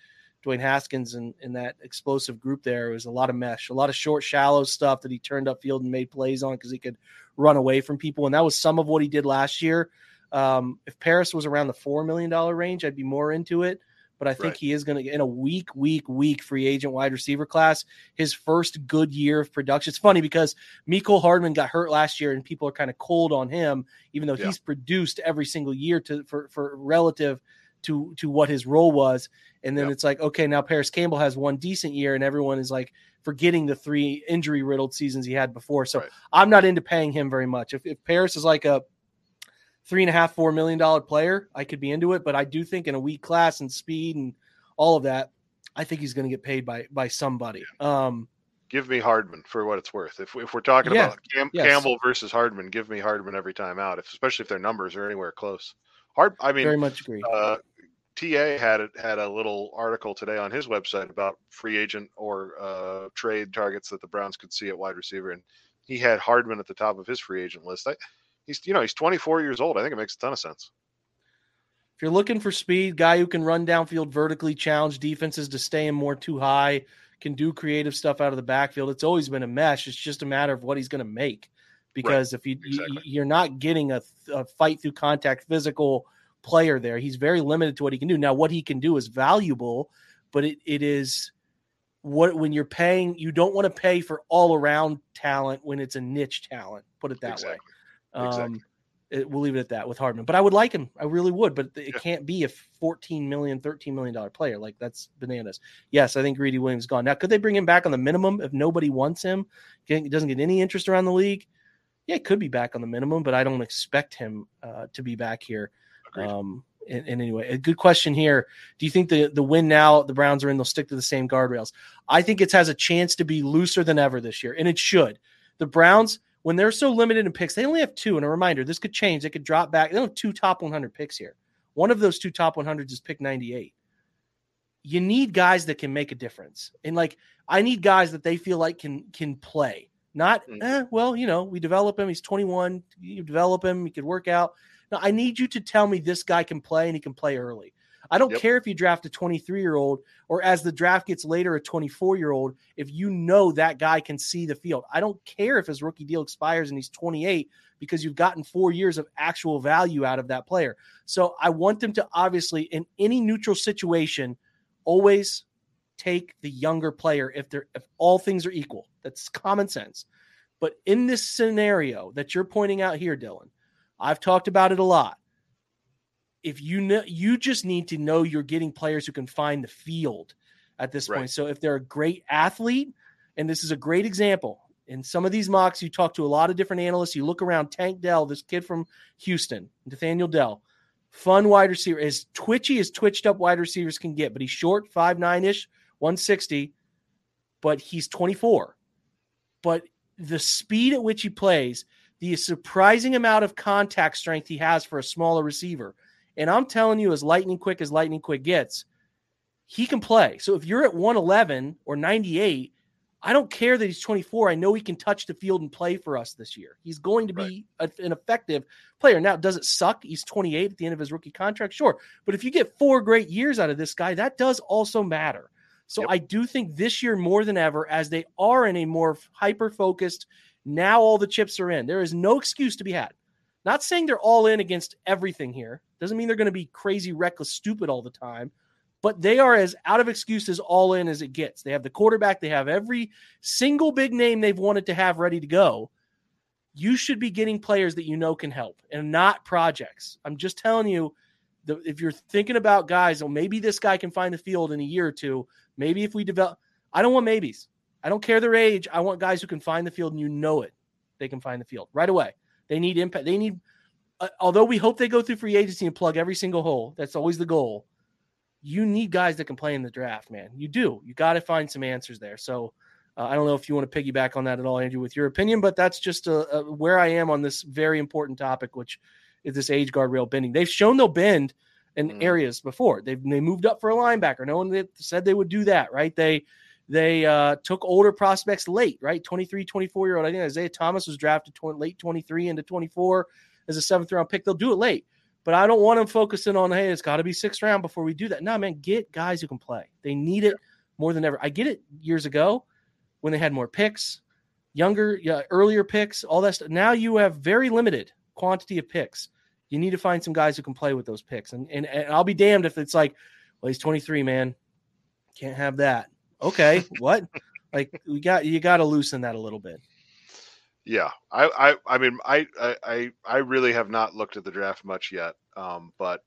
Dwayne Haskins and in that explosive group there was a lot of mesh, a lot of short, shallow stuff that he turned up field and made plays on because he could run away from people, and that was some of what he did last year. Um, if Parris was around the four million dollar range, I'd be more into it but I think right. he is going to get in a weak, weak, weak free agent wide receiver class. His first good year of production. It's funny because Mecole Hardman got hurt last year, and people are kind of cold on him, even though yeah. he's produced every single year to for for relative to to what his role was. And then it's like, okay, now Parris Campbell has one decent year, and everyone is like forgetting the three injury riddled seasons he had before. So right. I'm not into paying him very much. If, if Parris is like a three and a half, four million dollar player, I could be into it. But I do think in a weak class and speed and all of that, I think he's going to get paid by by somebody. Um, give me Hardman for what it's worth. If, if we're talking yeah, about Cam, yes. Campbell versus Hardman, give me Hardman every time out, if, especially if their numbers are anywhere close. Hard, I mean, very much agree. Uh, TA had had a little article today on his website about free agent or uh, trade targets that the Browns could see at wide receiver, and he had Hardman at the top of his free agent list. I, he's you know he's 24 years old. I think it makes a ton of sense. If you're looking for speed, guy who can run downfield vertically, challenge defenses to stay in more too high, can do creative stuff out of the backfield. It's always been a mesh. It's just a matter of what he's going to make. Because right. if you, exactly. you are not getting a, a fight through contact physical player there, he's very limited to what he can do. Now, what he can do is valuable, but it, it is what when you're paying, you don't want to pay for all around talent when it's a niche talent. Put it that Exactly. way. Um, Exactly. it, we'll leave it at that with Hardman. But I would like him. I really would. But it Yeah. can't be a 14 million, 13 million dollar player. Like that's bananas. Yes, I think Greedy Williams gone. Now, could they bring him back on the minimum if nobody wants him? He doesn't get any interest around the league. Yeah, it could be back on the minimum, but I don't expect him uh, to be back here. Agreed. Um, and, and anyway, a good question here. Do you think the the win now the Browns are in? They'll stick to the same guardrails. I think it has a chance to be looser than ever this year, and it should. The Browns, when they're so limited in picks, they only have two. And a reminder, this could change. They could drop back. They don't have two top 100 picks here. One of those two top 100s is pick 98. You need guys that can make a difference, and like I need guys that they feel like can can play. Not Mhm. eh, well, you know, we develop him. He's 21. You develop him. He could work out. No, I need you to tell me this guy can play and he can play early. I don't Yep. care if you draft a 23 year old or as the draft gets later, a 24 year old, if you know that guy can see the field. I don't care if his rookie deal expires and he's 28 because you've gotten four years of actual value out of that player. So I want them to obviously, in any neutral situation, always take the younger player if they're if all things are equal. That's common sense. But in this scenario that you're pointing out here, Dylan, I've talked about it a lot. If you know, you just need to know you're getting players who can find the field at this Right. point. So if they're a great athlete, and this is a great example, in some of these mocks, you talk to a lot of different analysts. You look around Tank Dell, this kid from Houston, Nathaniel Dell, fun wide receiver, as twitchy as twitched up wide receivers can get, but he's short, five nine ish, 160, but he's 24. But the speed at which he plays, the surprising amount of contact strength he has for a smaller receiver. And I'm telling you, as lightning quick as lightning quick gets, he can play. So if you're at 111 or 98, I don't care that he's 24. I know he can touch the field and play for us this year. He's going to be a- an effective player. Now, does it suck? He's 28 at the end of his rookie contract. Sure. But if you get four great years out of this guy, that does also matter. So Yep. I do think this year more than ever, as they are in a more hyper focused, now all the chips are in. There is no excuse to be had. Not saying they're all in against everything here. Doesn't mean they're going to be crazy, reckless, stupid all the time. But they are as out of excuses all in as it gets. They have the quarterback. They have every single big name they've wanted to have ready to go. You should be getting players that you know can help and not projects. I'm just telling you, the, if you're thinking about guys, well, maybe this guy can find the field in a year or two. Maybe if we develop, I don't want maybes. I don't care their age. I want guys who can find the field and you know it. They can find the field right away. They need impact. They need, uh, although we hope they go through free agency and plug every single hole. That's always the goal. You need guys that can play in the draft, man. You do. You got to find some answers there. So uh, I don't know if you want to piggyback on that at all, Andrew, with your opinion, but that's just uh uh where I am on this very important topic, which is this age guardrail bending. They've shown they'll bend in Mhm. areas before. They've they moved up for a linebacker. No one said they would do that, right? They they uh, took older prospects late, right? 23, 24 year old. I think Isaiah Thomas was drafted late 23 into 24 as a seventh round pick. They'll do it late, but I don't want them focusing on, hey, it's got to be sixth round before we do that. No, man, get guys who can play. They need it more than ever. I get it years ago when they had more picks, younger, yeah, earlier picks, all that stuff. Now you have very limited quantity of picks. You need to find some guys who can play with those picks. And, and, and I'll be damned if it's like, well, he's 23, man. Can't have that. Okay, what? like we got you got to loosen that a little bit. Yeah, I, I, I mean, I, I, I- really have not looked at the draft much yet. Um, but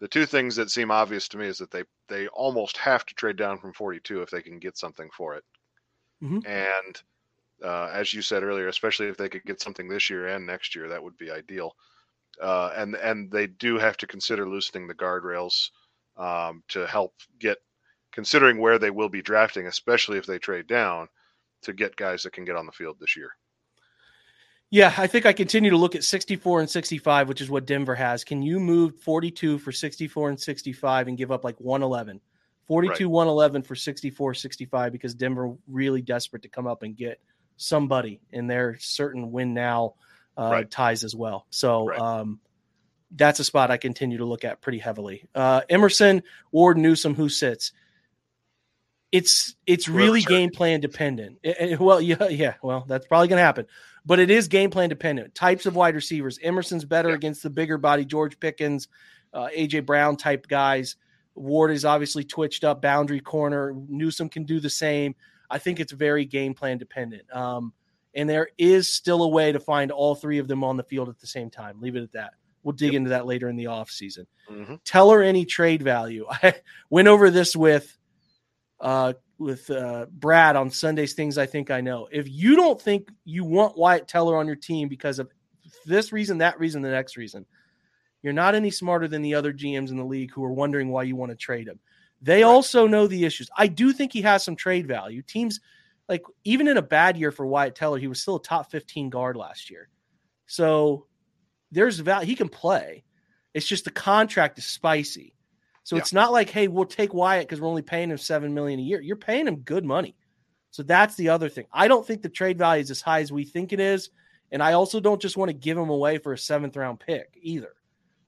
the two things that seem obvious to me is that they, they almost have to trade down from 42 if they can get something for it. Mhm. And uh, as you said earlier, especially if they could get something this year and next year, that would be ideal. Uh, and and they do have to consider loosening the guardrails um, to help get, considering where they will be drafting, especially if they trade down, to get guys that can get on the field this year. Yeah, I think I continue to look at 64 and 65, which is what Denver has. Can you move 42 for 64 and 65 and give up like 111? 42 111 for 64 65 because Denver really desperate to come up and get somebody in their certain win now uh, Right. ties as well. So Right. um, that's a spot I continue to look at pretty heavily. Uh, Emerson, Ward, Newsome, who sits? It's it's really game plan dependent. Eh, eh, well, yeah, yeah. Well, that's probably going to happen but it is game plan dependent. Types of wide receivers. Emerson's better Yeah. against the bigger body George Pickens, uh, AJ Brown type guys. Ward is obviously twitched up, boundary corner. Newsome can do the same. I think it's very game plan dependent. Um, and there is still a way to find all three of them on the field at the same time. Leave it at that. We'll dig yep. into that later in the offseason. Mm-hmm. Teller any trade value. I went over this with uh, with uh, Brad on Sundays things I think I know. If you don't think you want Wyatt Teller on your team because of this reason, that reason, the next reason, you're not any smarter than the other GMs in the league who are wondering why you want to trade him. They right. also know the issues. I do think he has some trade value. Teams like even in a bad year for Wyatt Teller, he was still a top 15 guard last year. So there's value. He can play. It's just the contract is spicy. So yeah. it's not like, hey, we'll take Wyatt because we're only paying him seven million a year. You're paying him good money. So that's the other thing. I don't think the trade value is as high as we think it is. And I also don't just want to give him away for a seventh round pick either.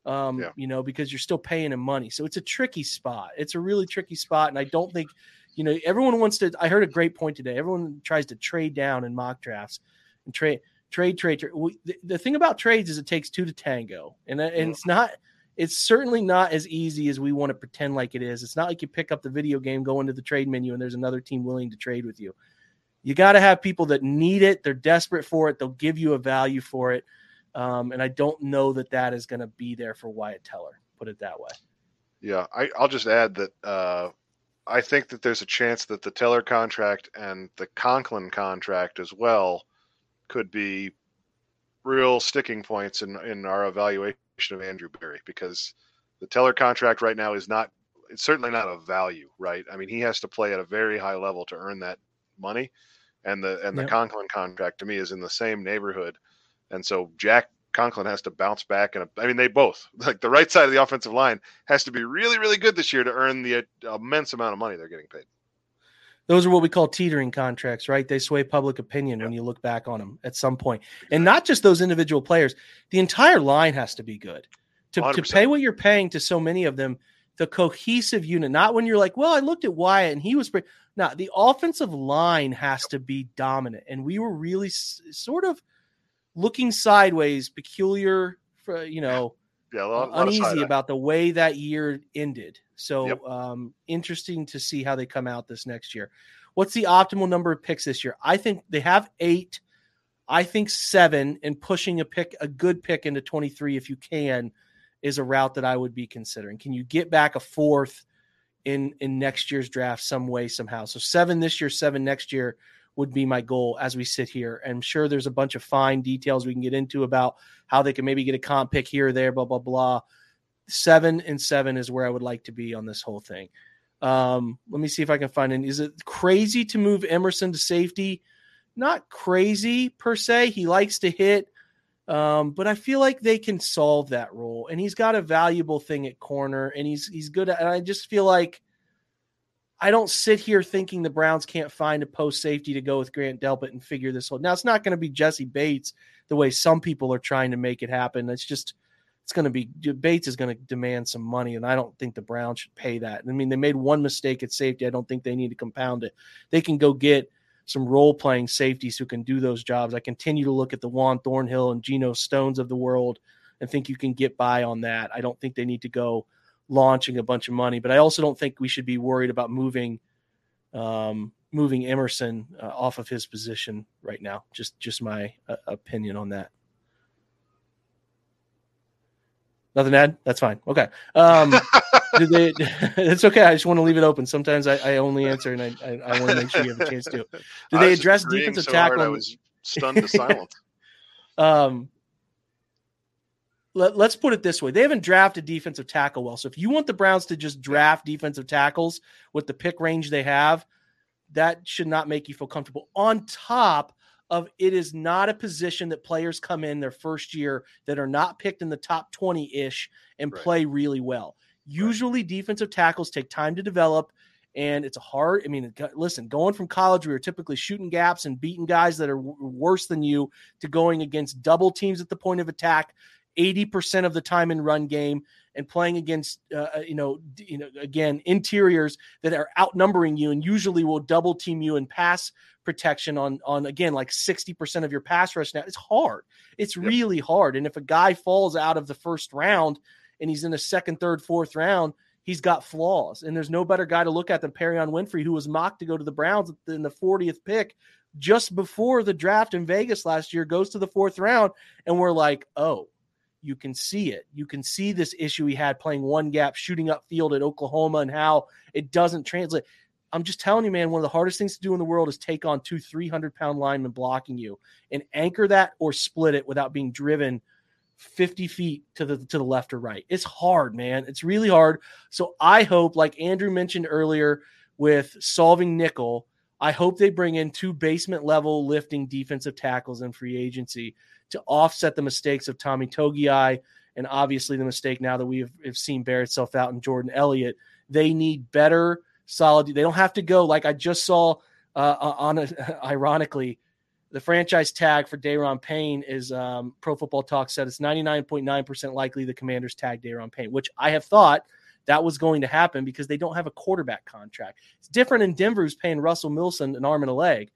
Um, yeah. you know, because you're still paying him money. So it's a tricky spot. It's a really tricky spot. And I don't think, you know, everyone wants to. I heard a great point today. Everyone tries to trade down in mock drafts and trade, trade, trade, trade. The, the thing about trades is it takes two to tango. And, and it's not, it's certainly not as easy as we want to pretend like it is. It's not like you pick up the video game, go into the trade menu, and there's another team willing to trade with you. You got to have people that need it. They're desperate for it. They'll give you a value for it. Um, and I don't know that that is going to be there for Wyatt Teller. Put it that way. Yeah, I, will just add that uh, I think that there's a chance that the Teller contract and the Conklin contract as well could be real sticking points in in our evaluation of Andrew Berry because the Teller contract right now is not it's certainly not a value, right? I mean, he has to play at a very high level to earn that money. And the and the yep. Conklin contract to me is in the same neighborhood. And so Jack Conklin has to bounce back and I mean they both like the right side of the offensive line has to be really really good this year to earn the immense amount of money they're getting paid. Those are what we call teetering contracts, right? They sway public opinion yep. when you look back on them at some point. And not just those individual players, the entire line has to be good. To, to pay what you're paying to so many of them, the cohesive unit, not when you're like, well, I looked at Wyatt and he was pretty. No, the offensive line has to be dominant. And we were really s- sort of looking sideways, peculiar, for, you know, yeah, lot, uneasy about the way that year ended. So yep. um, interesting to see how they come out this next year. What's the optimal number of picks this year? I think they have eight. I think seven and pushing a pick, a good pick into 23 if you can, is a route that I would be considering. Can you get back a fourth in in next year's draft some way, somehow? So seven this year, seven next year would be my goal as we sit here. I'm sure there's a bunch of fine details we can get into about how they can maybe get a comp pick here or there, blah, blah, blah seven and seven is where I would like to be on this whole thing. Um, let me see if I can find it. Is it crazy to move Emerson to safety? Not crazy per se. He likes to hit, um, but I feel like they can solve that role. And he's got a valuable thing at corner, and he's he's good at. And I just feel like I don't sit here thinking the Browns can't find a post safety to go with Grant Delpit and figure this whole. Now it's not going to be Jessie Bates the way some people are trying to make it happen. It's just it's going to be Bates is going to demand some money, and I don't think the Browns should pay that. I mean, they made one mistake at safety. I don't think they need to compound it. They can go get some role playing safeties who can do those jobs. I continue to look at the Juan Thornhill and Geno Stones of the world and think you can get by on that. I don't think they need to go launching a bunch of money, but I also don't think we should be worried about moving um, moving Emerson uh, off of his position right now. Just just my uh, opinion on that. Nothing to add? That's fine. Okay. Um, did they, it's okay. I just want to leave it open. Sometimes I, I only answer and I, I, I, want to make sure you have a chance to. Did they address defensive so tackle? I was stunned to silence. um, let, us put it this way. They haven't drafted defensive tackle well. So if you want the Browns to just draft defensive tackles with the pick range they have, that should not make you feel comfortable. On top of it is not a position that players come in their first year that are not picked in the top 20 ish and right. play really well. Usually, right. defensive tackles take time to develop, and it's a hard. I mean, listen, going from college, we were typically shooting gaps and beating guys that are w- worse than you to going against double teams at the point of attack 80% of the time in run game and playing against uh, uh you know you know again interiors that are outnumbering you and usually will double team you in pass protection on on again like 60% of your pass rush now. It's hard. It's yep. really hard. And if a guy falls out of the first round and he's in the second third fourth round he's got flaws, and there's no better guy to look at than Perrion Winfrey, who was mocked to go to the Browns in the 40th pick just before the draft in Vegas last year, goes to the fourth round, and we're like, oh, you can see it. You can see this issue he had playing one gap, shooting up field at Oklahoma, and how it doesn't translate. I'm just telling you, man, one of the hardest things to do in the world is take on two 300 pound linemen blocking you and anchor that or split it without being driven 50 feet to the to the left or right. It's hard, man. It's really hard. So I hope, like Andrew mentioned earlier, with solving nickel, I hope they bring in two basement level lifting defensive tackles in free agency to offset the mistakes of Tommy Togiai and obviously the mistake now that we have, have seen bear itself out in Jordan Elliott. They need better, solid. They don't have to go like I just saw uh, on a, ironically the franchise tag for Daron Payne is um, Pro Football Talk said it's 99.9% likely the Commanders tag Daron Payne, which I have thought that was going to happen because they don't have a quarterback contract. It's different in Denver, who's paying Russell Wilson an arm and a leg.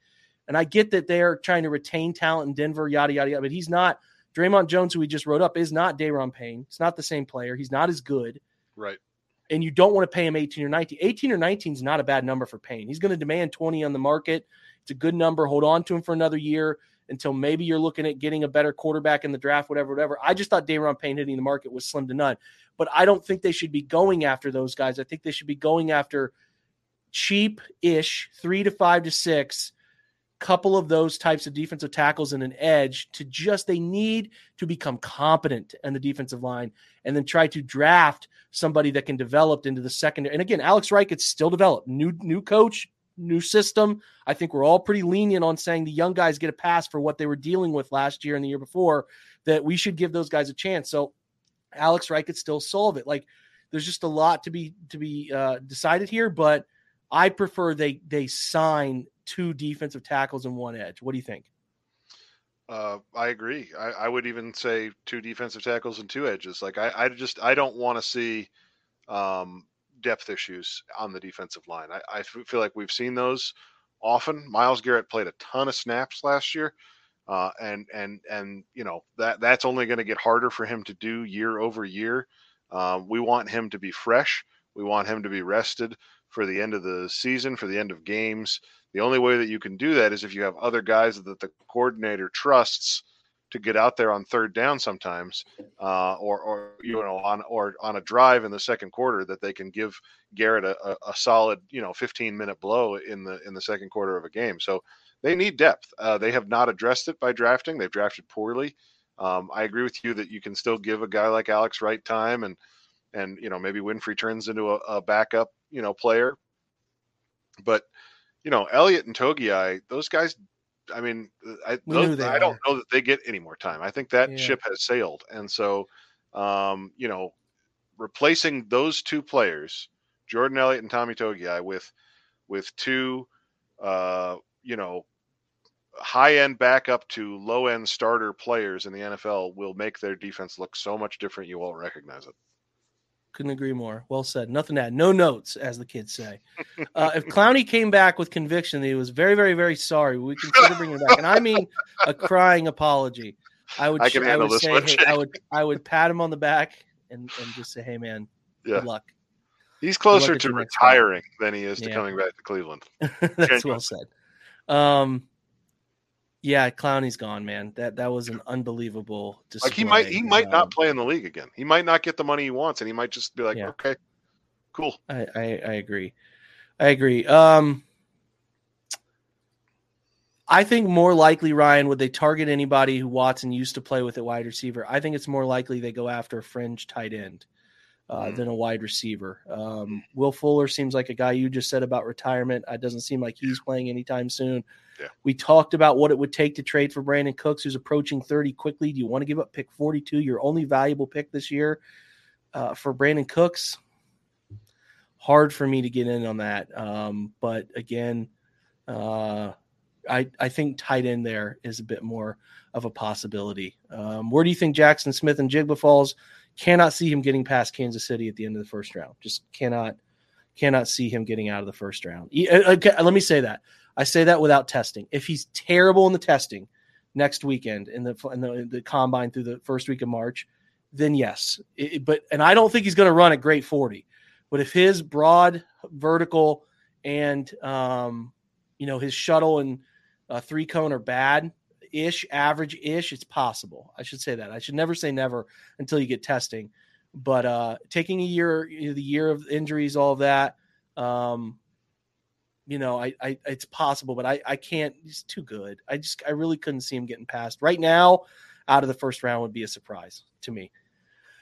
And I get that they are trying to retain talent in Denver, yada, yada, yada, but he's not. Dre'Mont Jones, who we just wrote up, is not Daron Payne. It's not the same player. He's not as good. Right. And you don't want to pay him 18 or 19. 18 or 19 is not a bad number for Payne. He's going to demand 20 on the market. It's a good number. Hold on to him for another year until maybe you're looking at getting a better quarterback in the draft, whatever, whatever. I just thought Daron Payne hitting the market was slim to none. But I don't think they should be going after those guys. I think they should be going after cheap ish, three to five to six, couple of those types of defensive tackles and an edge to just, they need to become competent in the defensive line and then try to draft somebody that can develop into the secondary. And again, Alex Wright, it's still developed. New, new coach, new system. I think we're all pretty lenient on saying the young guys get a pass for what they were dealing with last year and the year before, that we should give those guys a chance. So Alex Wright could still solve it. Like there's just a lot to be to be uh, decided here, but I prefer they they sign two defensive tackles and one edge. What do you think? Uh, I agree. I, I, would even say two defensive tackles and two edges. Like I, I just I don't want to see um, depth issues on the defensive line. I, I feel like we've seen those often. Myles Garrett played a ton of snaps last year, uh, and and and you know that that's only going to get harder for him to do year over year. Uh, we want him to be fresh. We want him to be rested for the end of the season, for the end of games. The only way that you can do that is if you have other guys that the coordinator trusts to get out there on third down sometimes, uh, or or you know on or on a drive in the second quarter that they can give Garrett a, a, a solid you know 15 minute blow in the in the second quarter of a game. So they need depth. Uh, they have not addressed it by drafting. They've drafted poorly. Um, I agree with you that you can still give a guy like Alex Wright time and and you know maybe Winfrey turns into a, a backup you know player, but you know Elliott and Togiai, those guys I mean, I, those, I don't know that they get any more time. I think that yeah. ship has sailed, and so um, you know, replacing those two players, Jordan Elliott and Tommy Togiai, with with two, uh, you know, high end backup to low end starter players in the NFL will make their defense look so much different you won't recognize it. Couldn't agree more. Well said. Nothing to add. No notes, as the kids say. Uh, if Clowney came back with conviction that he was very, very, very sorry, we consider bringing him back. And I mean a crying apology. I would, I, I would say, hey, I would, I would pat him on the back and, and just say, hey, man, yeah. good luck. He's closer to retiring than he is to yeah. coming back to Cleveland. That's well said. Um, yeah, Clowney's gone, man. That that was an unbelievable. Display. Like he might he might um, not play in the league again. He might not get the money he wants, and he might just be like, yeah. okay, cool. I, I, I agree. I agree. Um, I think more likely, Ryan, would they target anybody who Watson used to play with at wide receiver? I think it's more likely they go after a fringe tight end uh, mm. than a wide receiver. Um, Will Fuller seems like a guy you just said about retirement. It doesn't seem like he's playing anytime soon. Yeah. We talked about what it would take to trade for Brandin Cooks, who's approaching 30 quickly. Do you want to give up pick 42, your only valuable pick this year uh, for Brandin Cooks? Hard for me to get in on that. Um, but again, uh, I, I think tight end there is a bit more of a possibility. Um, where do you think Jaxon Smith-Njigba falls? Cannot see him getting past Kansas City at the end of the first round. Just cannot cannot see him getting out of the first round. Uh, okay, let me say that. I say that without testing. If he's terrible in the testing next weekend in the in the, the combine through the first week of March, then yes. It, but and I don't think he's going to run at great 40. But if his broad vertical and um, you know his shuttle and uh, three cone are bad ish, average ish, it's possible. I should say that. I should never say never until you get testing. But uh, taking a year, you know, the year of injuries, all of that, um, you know, I, I it's possible, but I, I can't. He's too good. I just I really couldn't see him getting past right now. Out of the first round would be a surprise to me.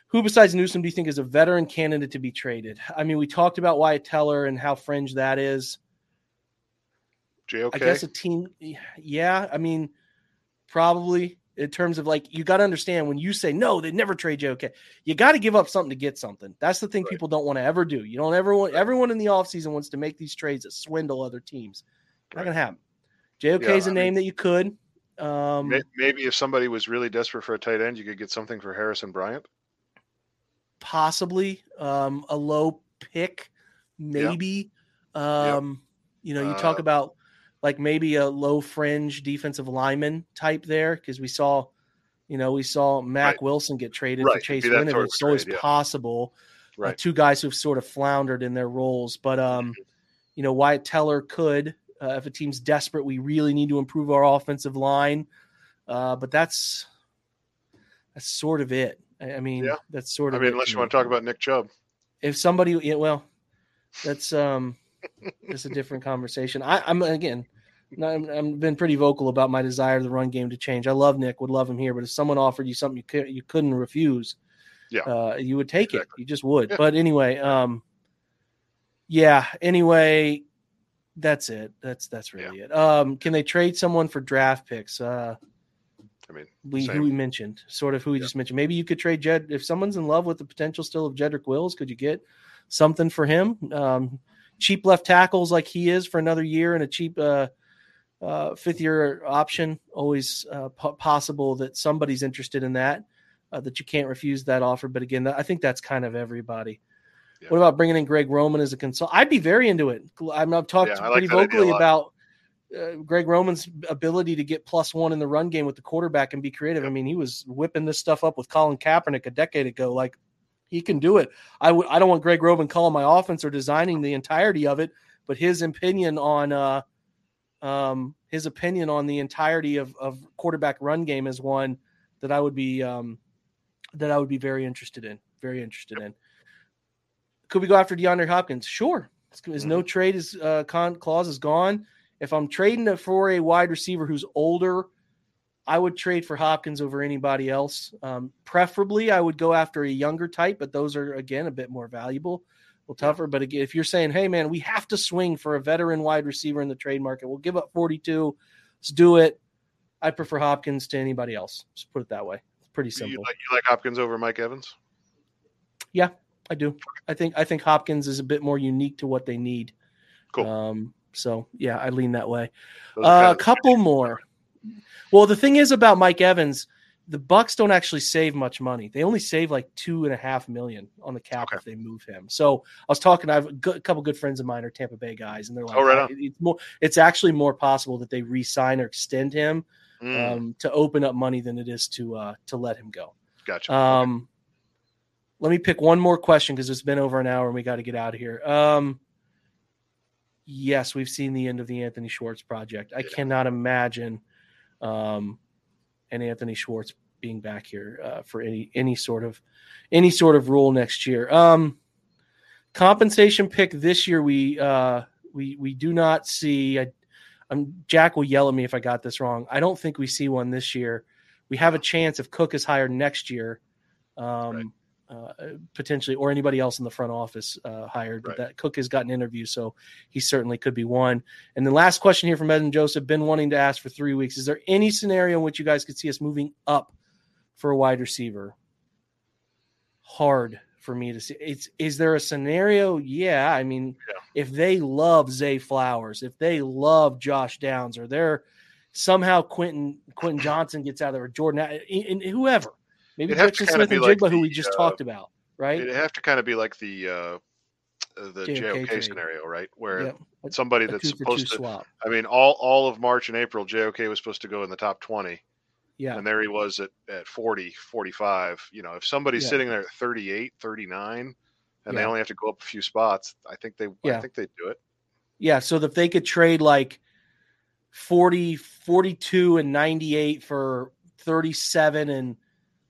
Who besides Newsome do you think is a veteran candidate to be traded? I mean, we talked about Wyatt Teller and how fringe that is. JOK. I guess a team, yeah. I mean, probably in terms of like you got to understand when you say no, they never trade JOK. You got to give up something to get something. That's the thing Right. people don't want to ever do. You don't ever want everyone in the offseason wants to make these trades that swindle other teams. Not Right. gonna happen. JOK Yeah, is a I name mean- that you could. Um, Maybe if somebody was really desperate for a tight end, you could get something for Harrison Bryant. possibly um, a low pick, maybe. Um, You know, you talk Uh, about like maybe a low fringe defensive lineman type there because we saw, you know, we saw Mack Right. Wilson get traded Right, for Chase sort Winovich. of it's yeah. possible. Uh, two guys who've sort of floundered in their roles, but um, you know, Wyatt Teller could uh, if a team's desperate. We really need to improve our offensive line, uh, but that's that's sort of it. I, I mean, Yeah. that's sort of. I mean, it unless you want to talk about Nick Chubb. if somebody yeah, well that's um it's a different conversation i i'm again I'm, i've been pretty vocal about my desire the run game to change i love nick would love him here but if someone offered you something you, could, you couldn't refuse Yeah. uh you would take it you just would Yeah. but anyway um yeah anyway that's it that's that's really it um can they trade someone for draft picks uh I mean, we Same. who we mentioned, sort of who we Yeah. just mentioned. Maybe you could trade Jed if someone's in love with the potential still of Jedrick Wills. Could you get something for him? Um, cheap left tackles like he is for another year and a cheap uh, uh, fifth year option. Always uh, po- possible that somebody's interested in that. Uh, that you can't refuse that offer. But again, I think that's kind of everybody. Yeah. What about bringing in Greg Roman as a consult? I'd be very into it. I'm, I've talked Yeah, I like pretty a vocally about uh, Greg Roman's ability to get plus one in the run game with the quarterback and be creative. I mean, he was whipping this stuff up with Colin Kaepernick a decade ago. Like he can do it. I would. I don't want Greg Roman calling my offense or designing the entirety of it, but his opinion on uh, um, his opinion on the entirety of, of quarterback run game is one that I would be um, that I would be very interested in. Very interested in. Could we go after DeAndre Hopkins? Sure. His no trade is uh, con- clause is gone. If I'm trading it for a wide receiver who's older, I would trade for Hopkins over anybody else. Um, preferably, I would go after a younger type, but those are again a bit more valuable, a little tougher. But again, if you're saying, "Hey, man, we have to swing for a veteran wide receiver in the trade market," we'll give up 42. Let's do it. I prefer Hopkins to anybody else. Just put it that way. It's pretty You simple. like you like Hopkins over Mike Evans? Yeah, I do. I think I think Hopkins is a bit more unique to what they need. Cool. Um, so yeah, I lean that way. Uh, a couple more. Well, the thing is about Mike Evans, the Bucs don't actually save much money. They only save like two and a half million on the cap Okay. if they move him. So I was talking. I have a, good, a couple good friends of mine are Tampa Bay guys, and they're like, Oh, right "I- it's more. It's actually more possible that they re-sign or extend him Mm, um, to open up money than it is to uh, to let him go. gotcha. Um, let me pick one more question because it's been over an hour and we got to get out of here. Um, yes, we've seen the end of the Anthony Schwartz project. I Yeah. cannot imagine um, and Anthony Schwartz being back here uh, for any any sort of any sort of rule next year. Um, compensation pick this year we uh, we we do not see. I, I'm Jack will yell at me if I got this wrong. I don't think we see one this year. We have a chance if Cook is hired next year, um, uh, potentially, or anybody else in the front office uh, hired. But Right. that Cook has gotten interviews, so he certainly could be one. And the last question here from Ed and Joseph, been wanting to ask for three weeks: Is there any scenario in which you guys could see us moving up for a wide receiver? Hard for me to see. It's is there a scenario? Yeah, I mean, Yeah. if they love Zay Flowers, if they love Josh Downs, or they're somehow Quentin Quentin Johnston gets out of there, or Jordan, and, and whoever, maybe It'd have to Dixon kinda Smith and like Jigba, who we just uh, talked about, right? It'd have to kind of be like the uh, the JOK scenario, right? Where. Somebody a that's supposed to. swap. I mean, all all of March and April, JOK was supposed to go in the top twenty, Yeah, and there he was at at 40, 45. You know, if somebody's Yeah. sitting there at 38, 39, and Yeah. they only have to go up a few spots, I think they Yeah. I think they do it. Yeah, so if they could trade like 40, 42 and 98 for 37 and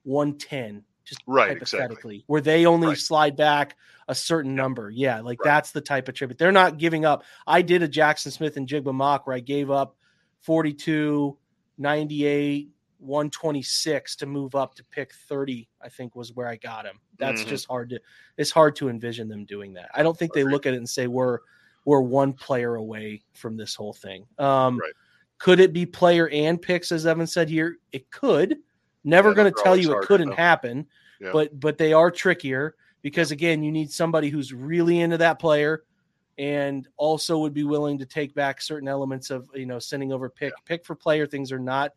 110, just Right, exactly. hypothetically, where they only Right. slide back a certain number. Yeah, like Right. that's the type of trade. But they're not giving up. I did a Jaxon Smith-Njigba mock where I gave up 42, 98, 126 to move up to pick 30, I think was where I got him. That's Mhm. just hard to it's hard to envision them doing that. I don't think they look at it and say we're we're one player away from this whole thing. Um Right. could it be player and picks as Evan said here? It could. Never Yeah, going to tell you it couldn't happen, Yeah. but but they are trickier because again, you need somebody who's really into that player and also would be willing to take back certain elements of you know sending over pick pick for player things are not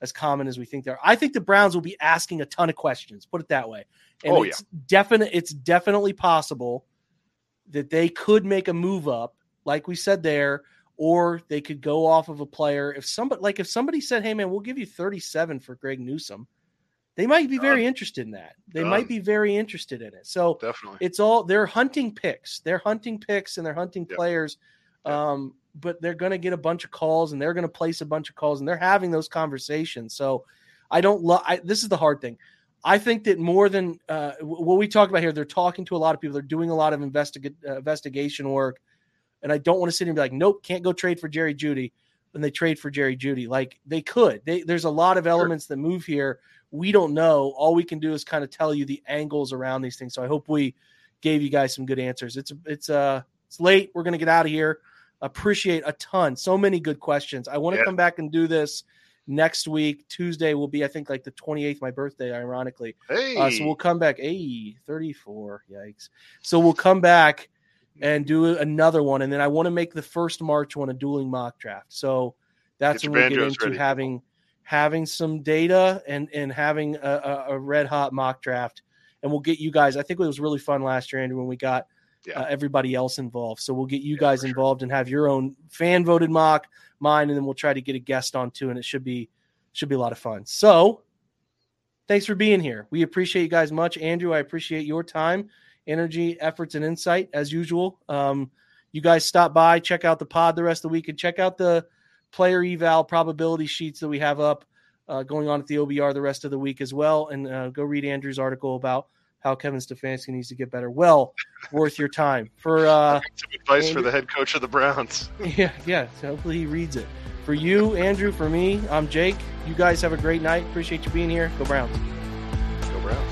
as common as we think they are. I think the Browns will be asking a ton of questions. Put it that way. And Oh, yeah. it's definite. It's definitely possible that they could make a move up, like we said there, or they could go off of a player. If somebody like if somebody said, "Hey man, we'll give you 37 for Greg Newsome," they might be very interested in that. They might be very interested in it. So Definitely. it's all they're hunting picks. They're hunting picks and they're hunting Yep. players. Um, but they're going to get a bunch of calls and they're going to place a bunch of calls and they're having those conversations. So I don't love. This is the hard thing. I think that more than uh, what we talked about here, they're talking to a lot of people. They're doing a lot of investiga- uh, investigation work, and I don't want to sit here and be like, nope, can't go trade for Jerry Jeudy. When they trade for Jerry Jeudy, like they could. They, there's a lot of elements that move here. We don't know. All we can do is kind of tell you the angles around these things. So I hope we gave you guys some good answers. It's it's uh it's late. We're gonna get out of here. Appreciate a ton. So many good questions. I want to Yeah. come back and do this next week. Tuesday will be, I think, like the 28th, my birthday, ironically. Hey, Uh, so we'll come back. Hey, 34. Yikes. So we'll come back and do another one. And then I want to make the first March one a dueling mock draft. So that's when we get into ready, having having some data and and having a, a, red hot mock draft. And we'll get you guys. I think it was really fun last year, Andrew, when we got Yeah. uh, everybody else involved. So we'll get you Yeah, guys for sure. involved and have your own fan voted mock, mine, and then we'll try to get a guest on too. And it should be should be a lot of fun. So thanks for being here. We appreciate you guys much. Andrew, I appreciate your time, energy, efforts, and insight as usual. Um, you guys stop by, check out the pod the rest of the week, and check out the player eval probability sheets that we have up uh, going on at the OBR the rest of the week as well. And uh, go read Andrew's article about how Kevin Stefanski needs to get better. Well, worth your time for. Uh, some advice for the head coach of the Browns. yeah, yeah. So hopefully he reads it. For you, Andrew, for me, I'm Jake. You guys have a great night. Appreciate you being here. Go Browns. Go Browns.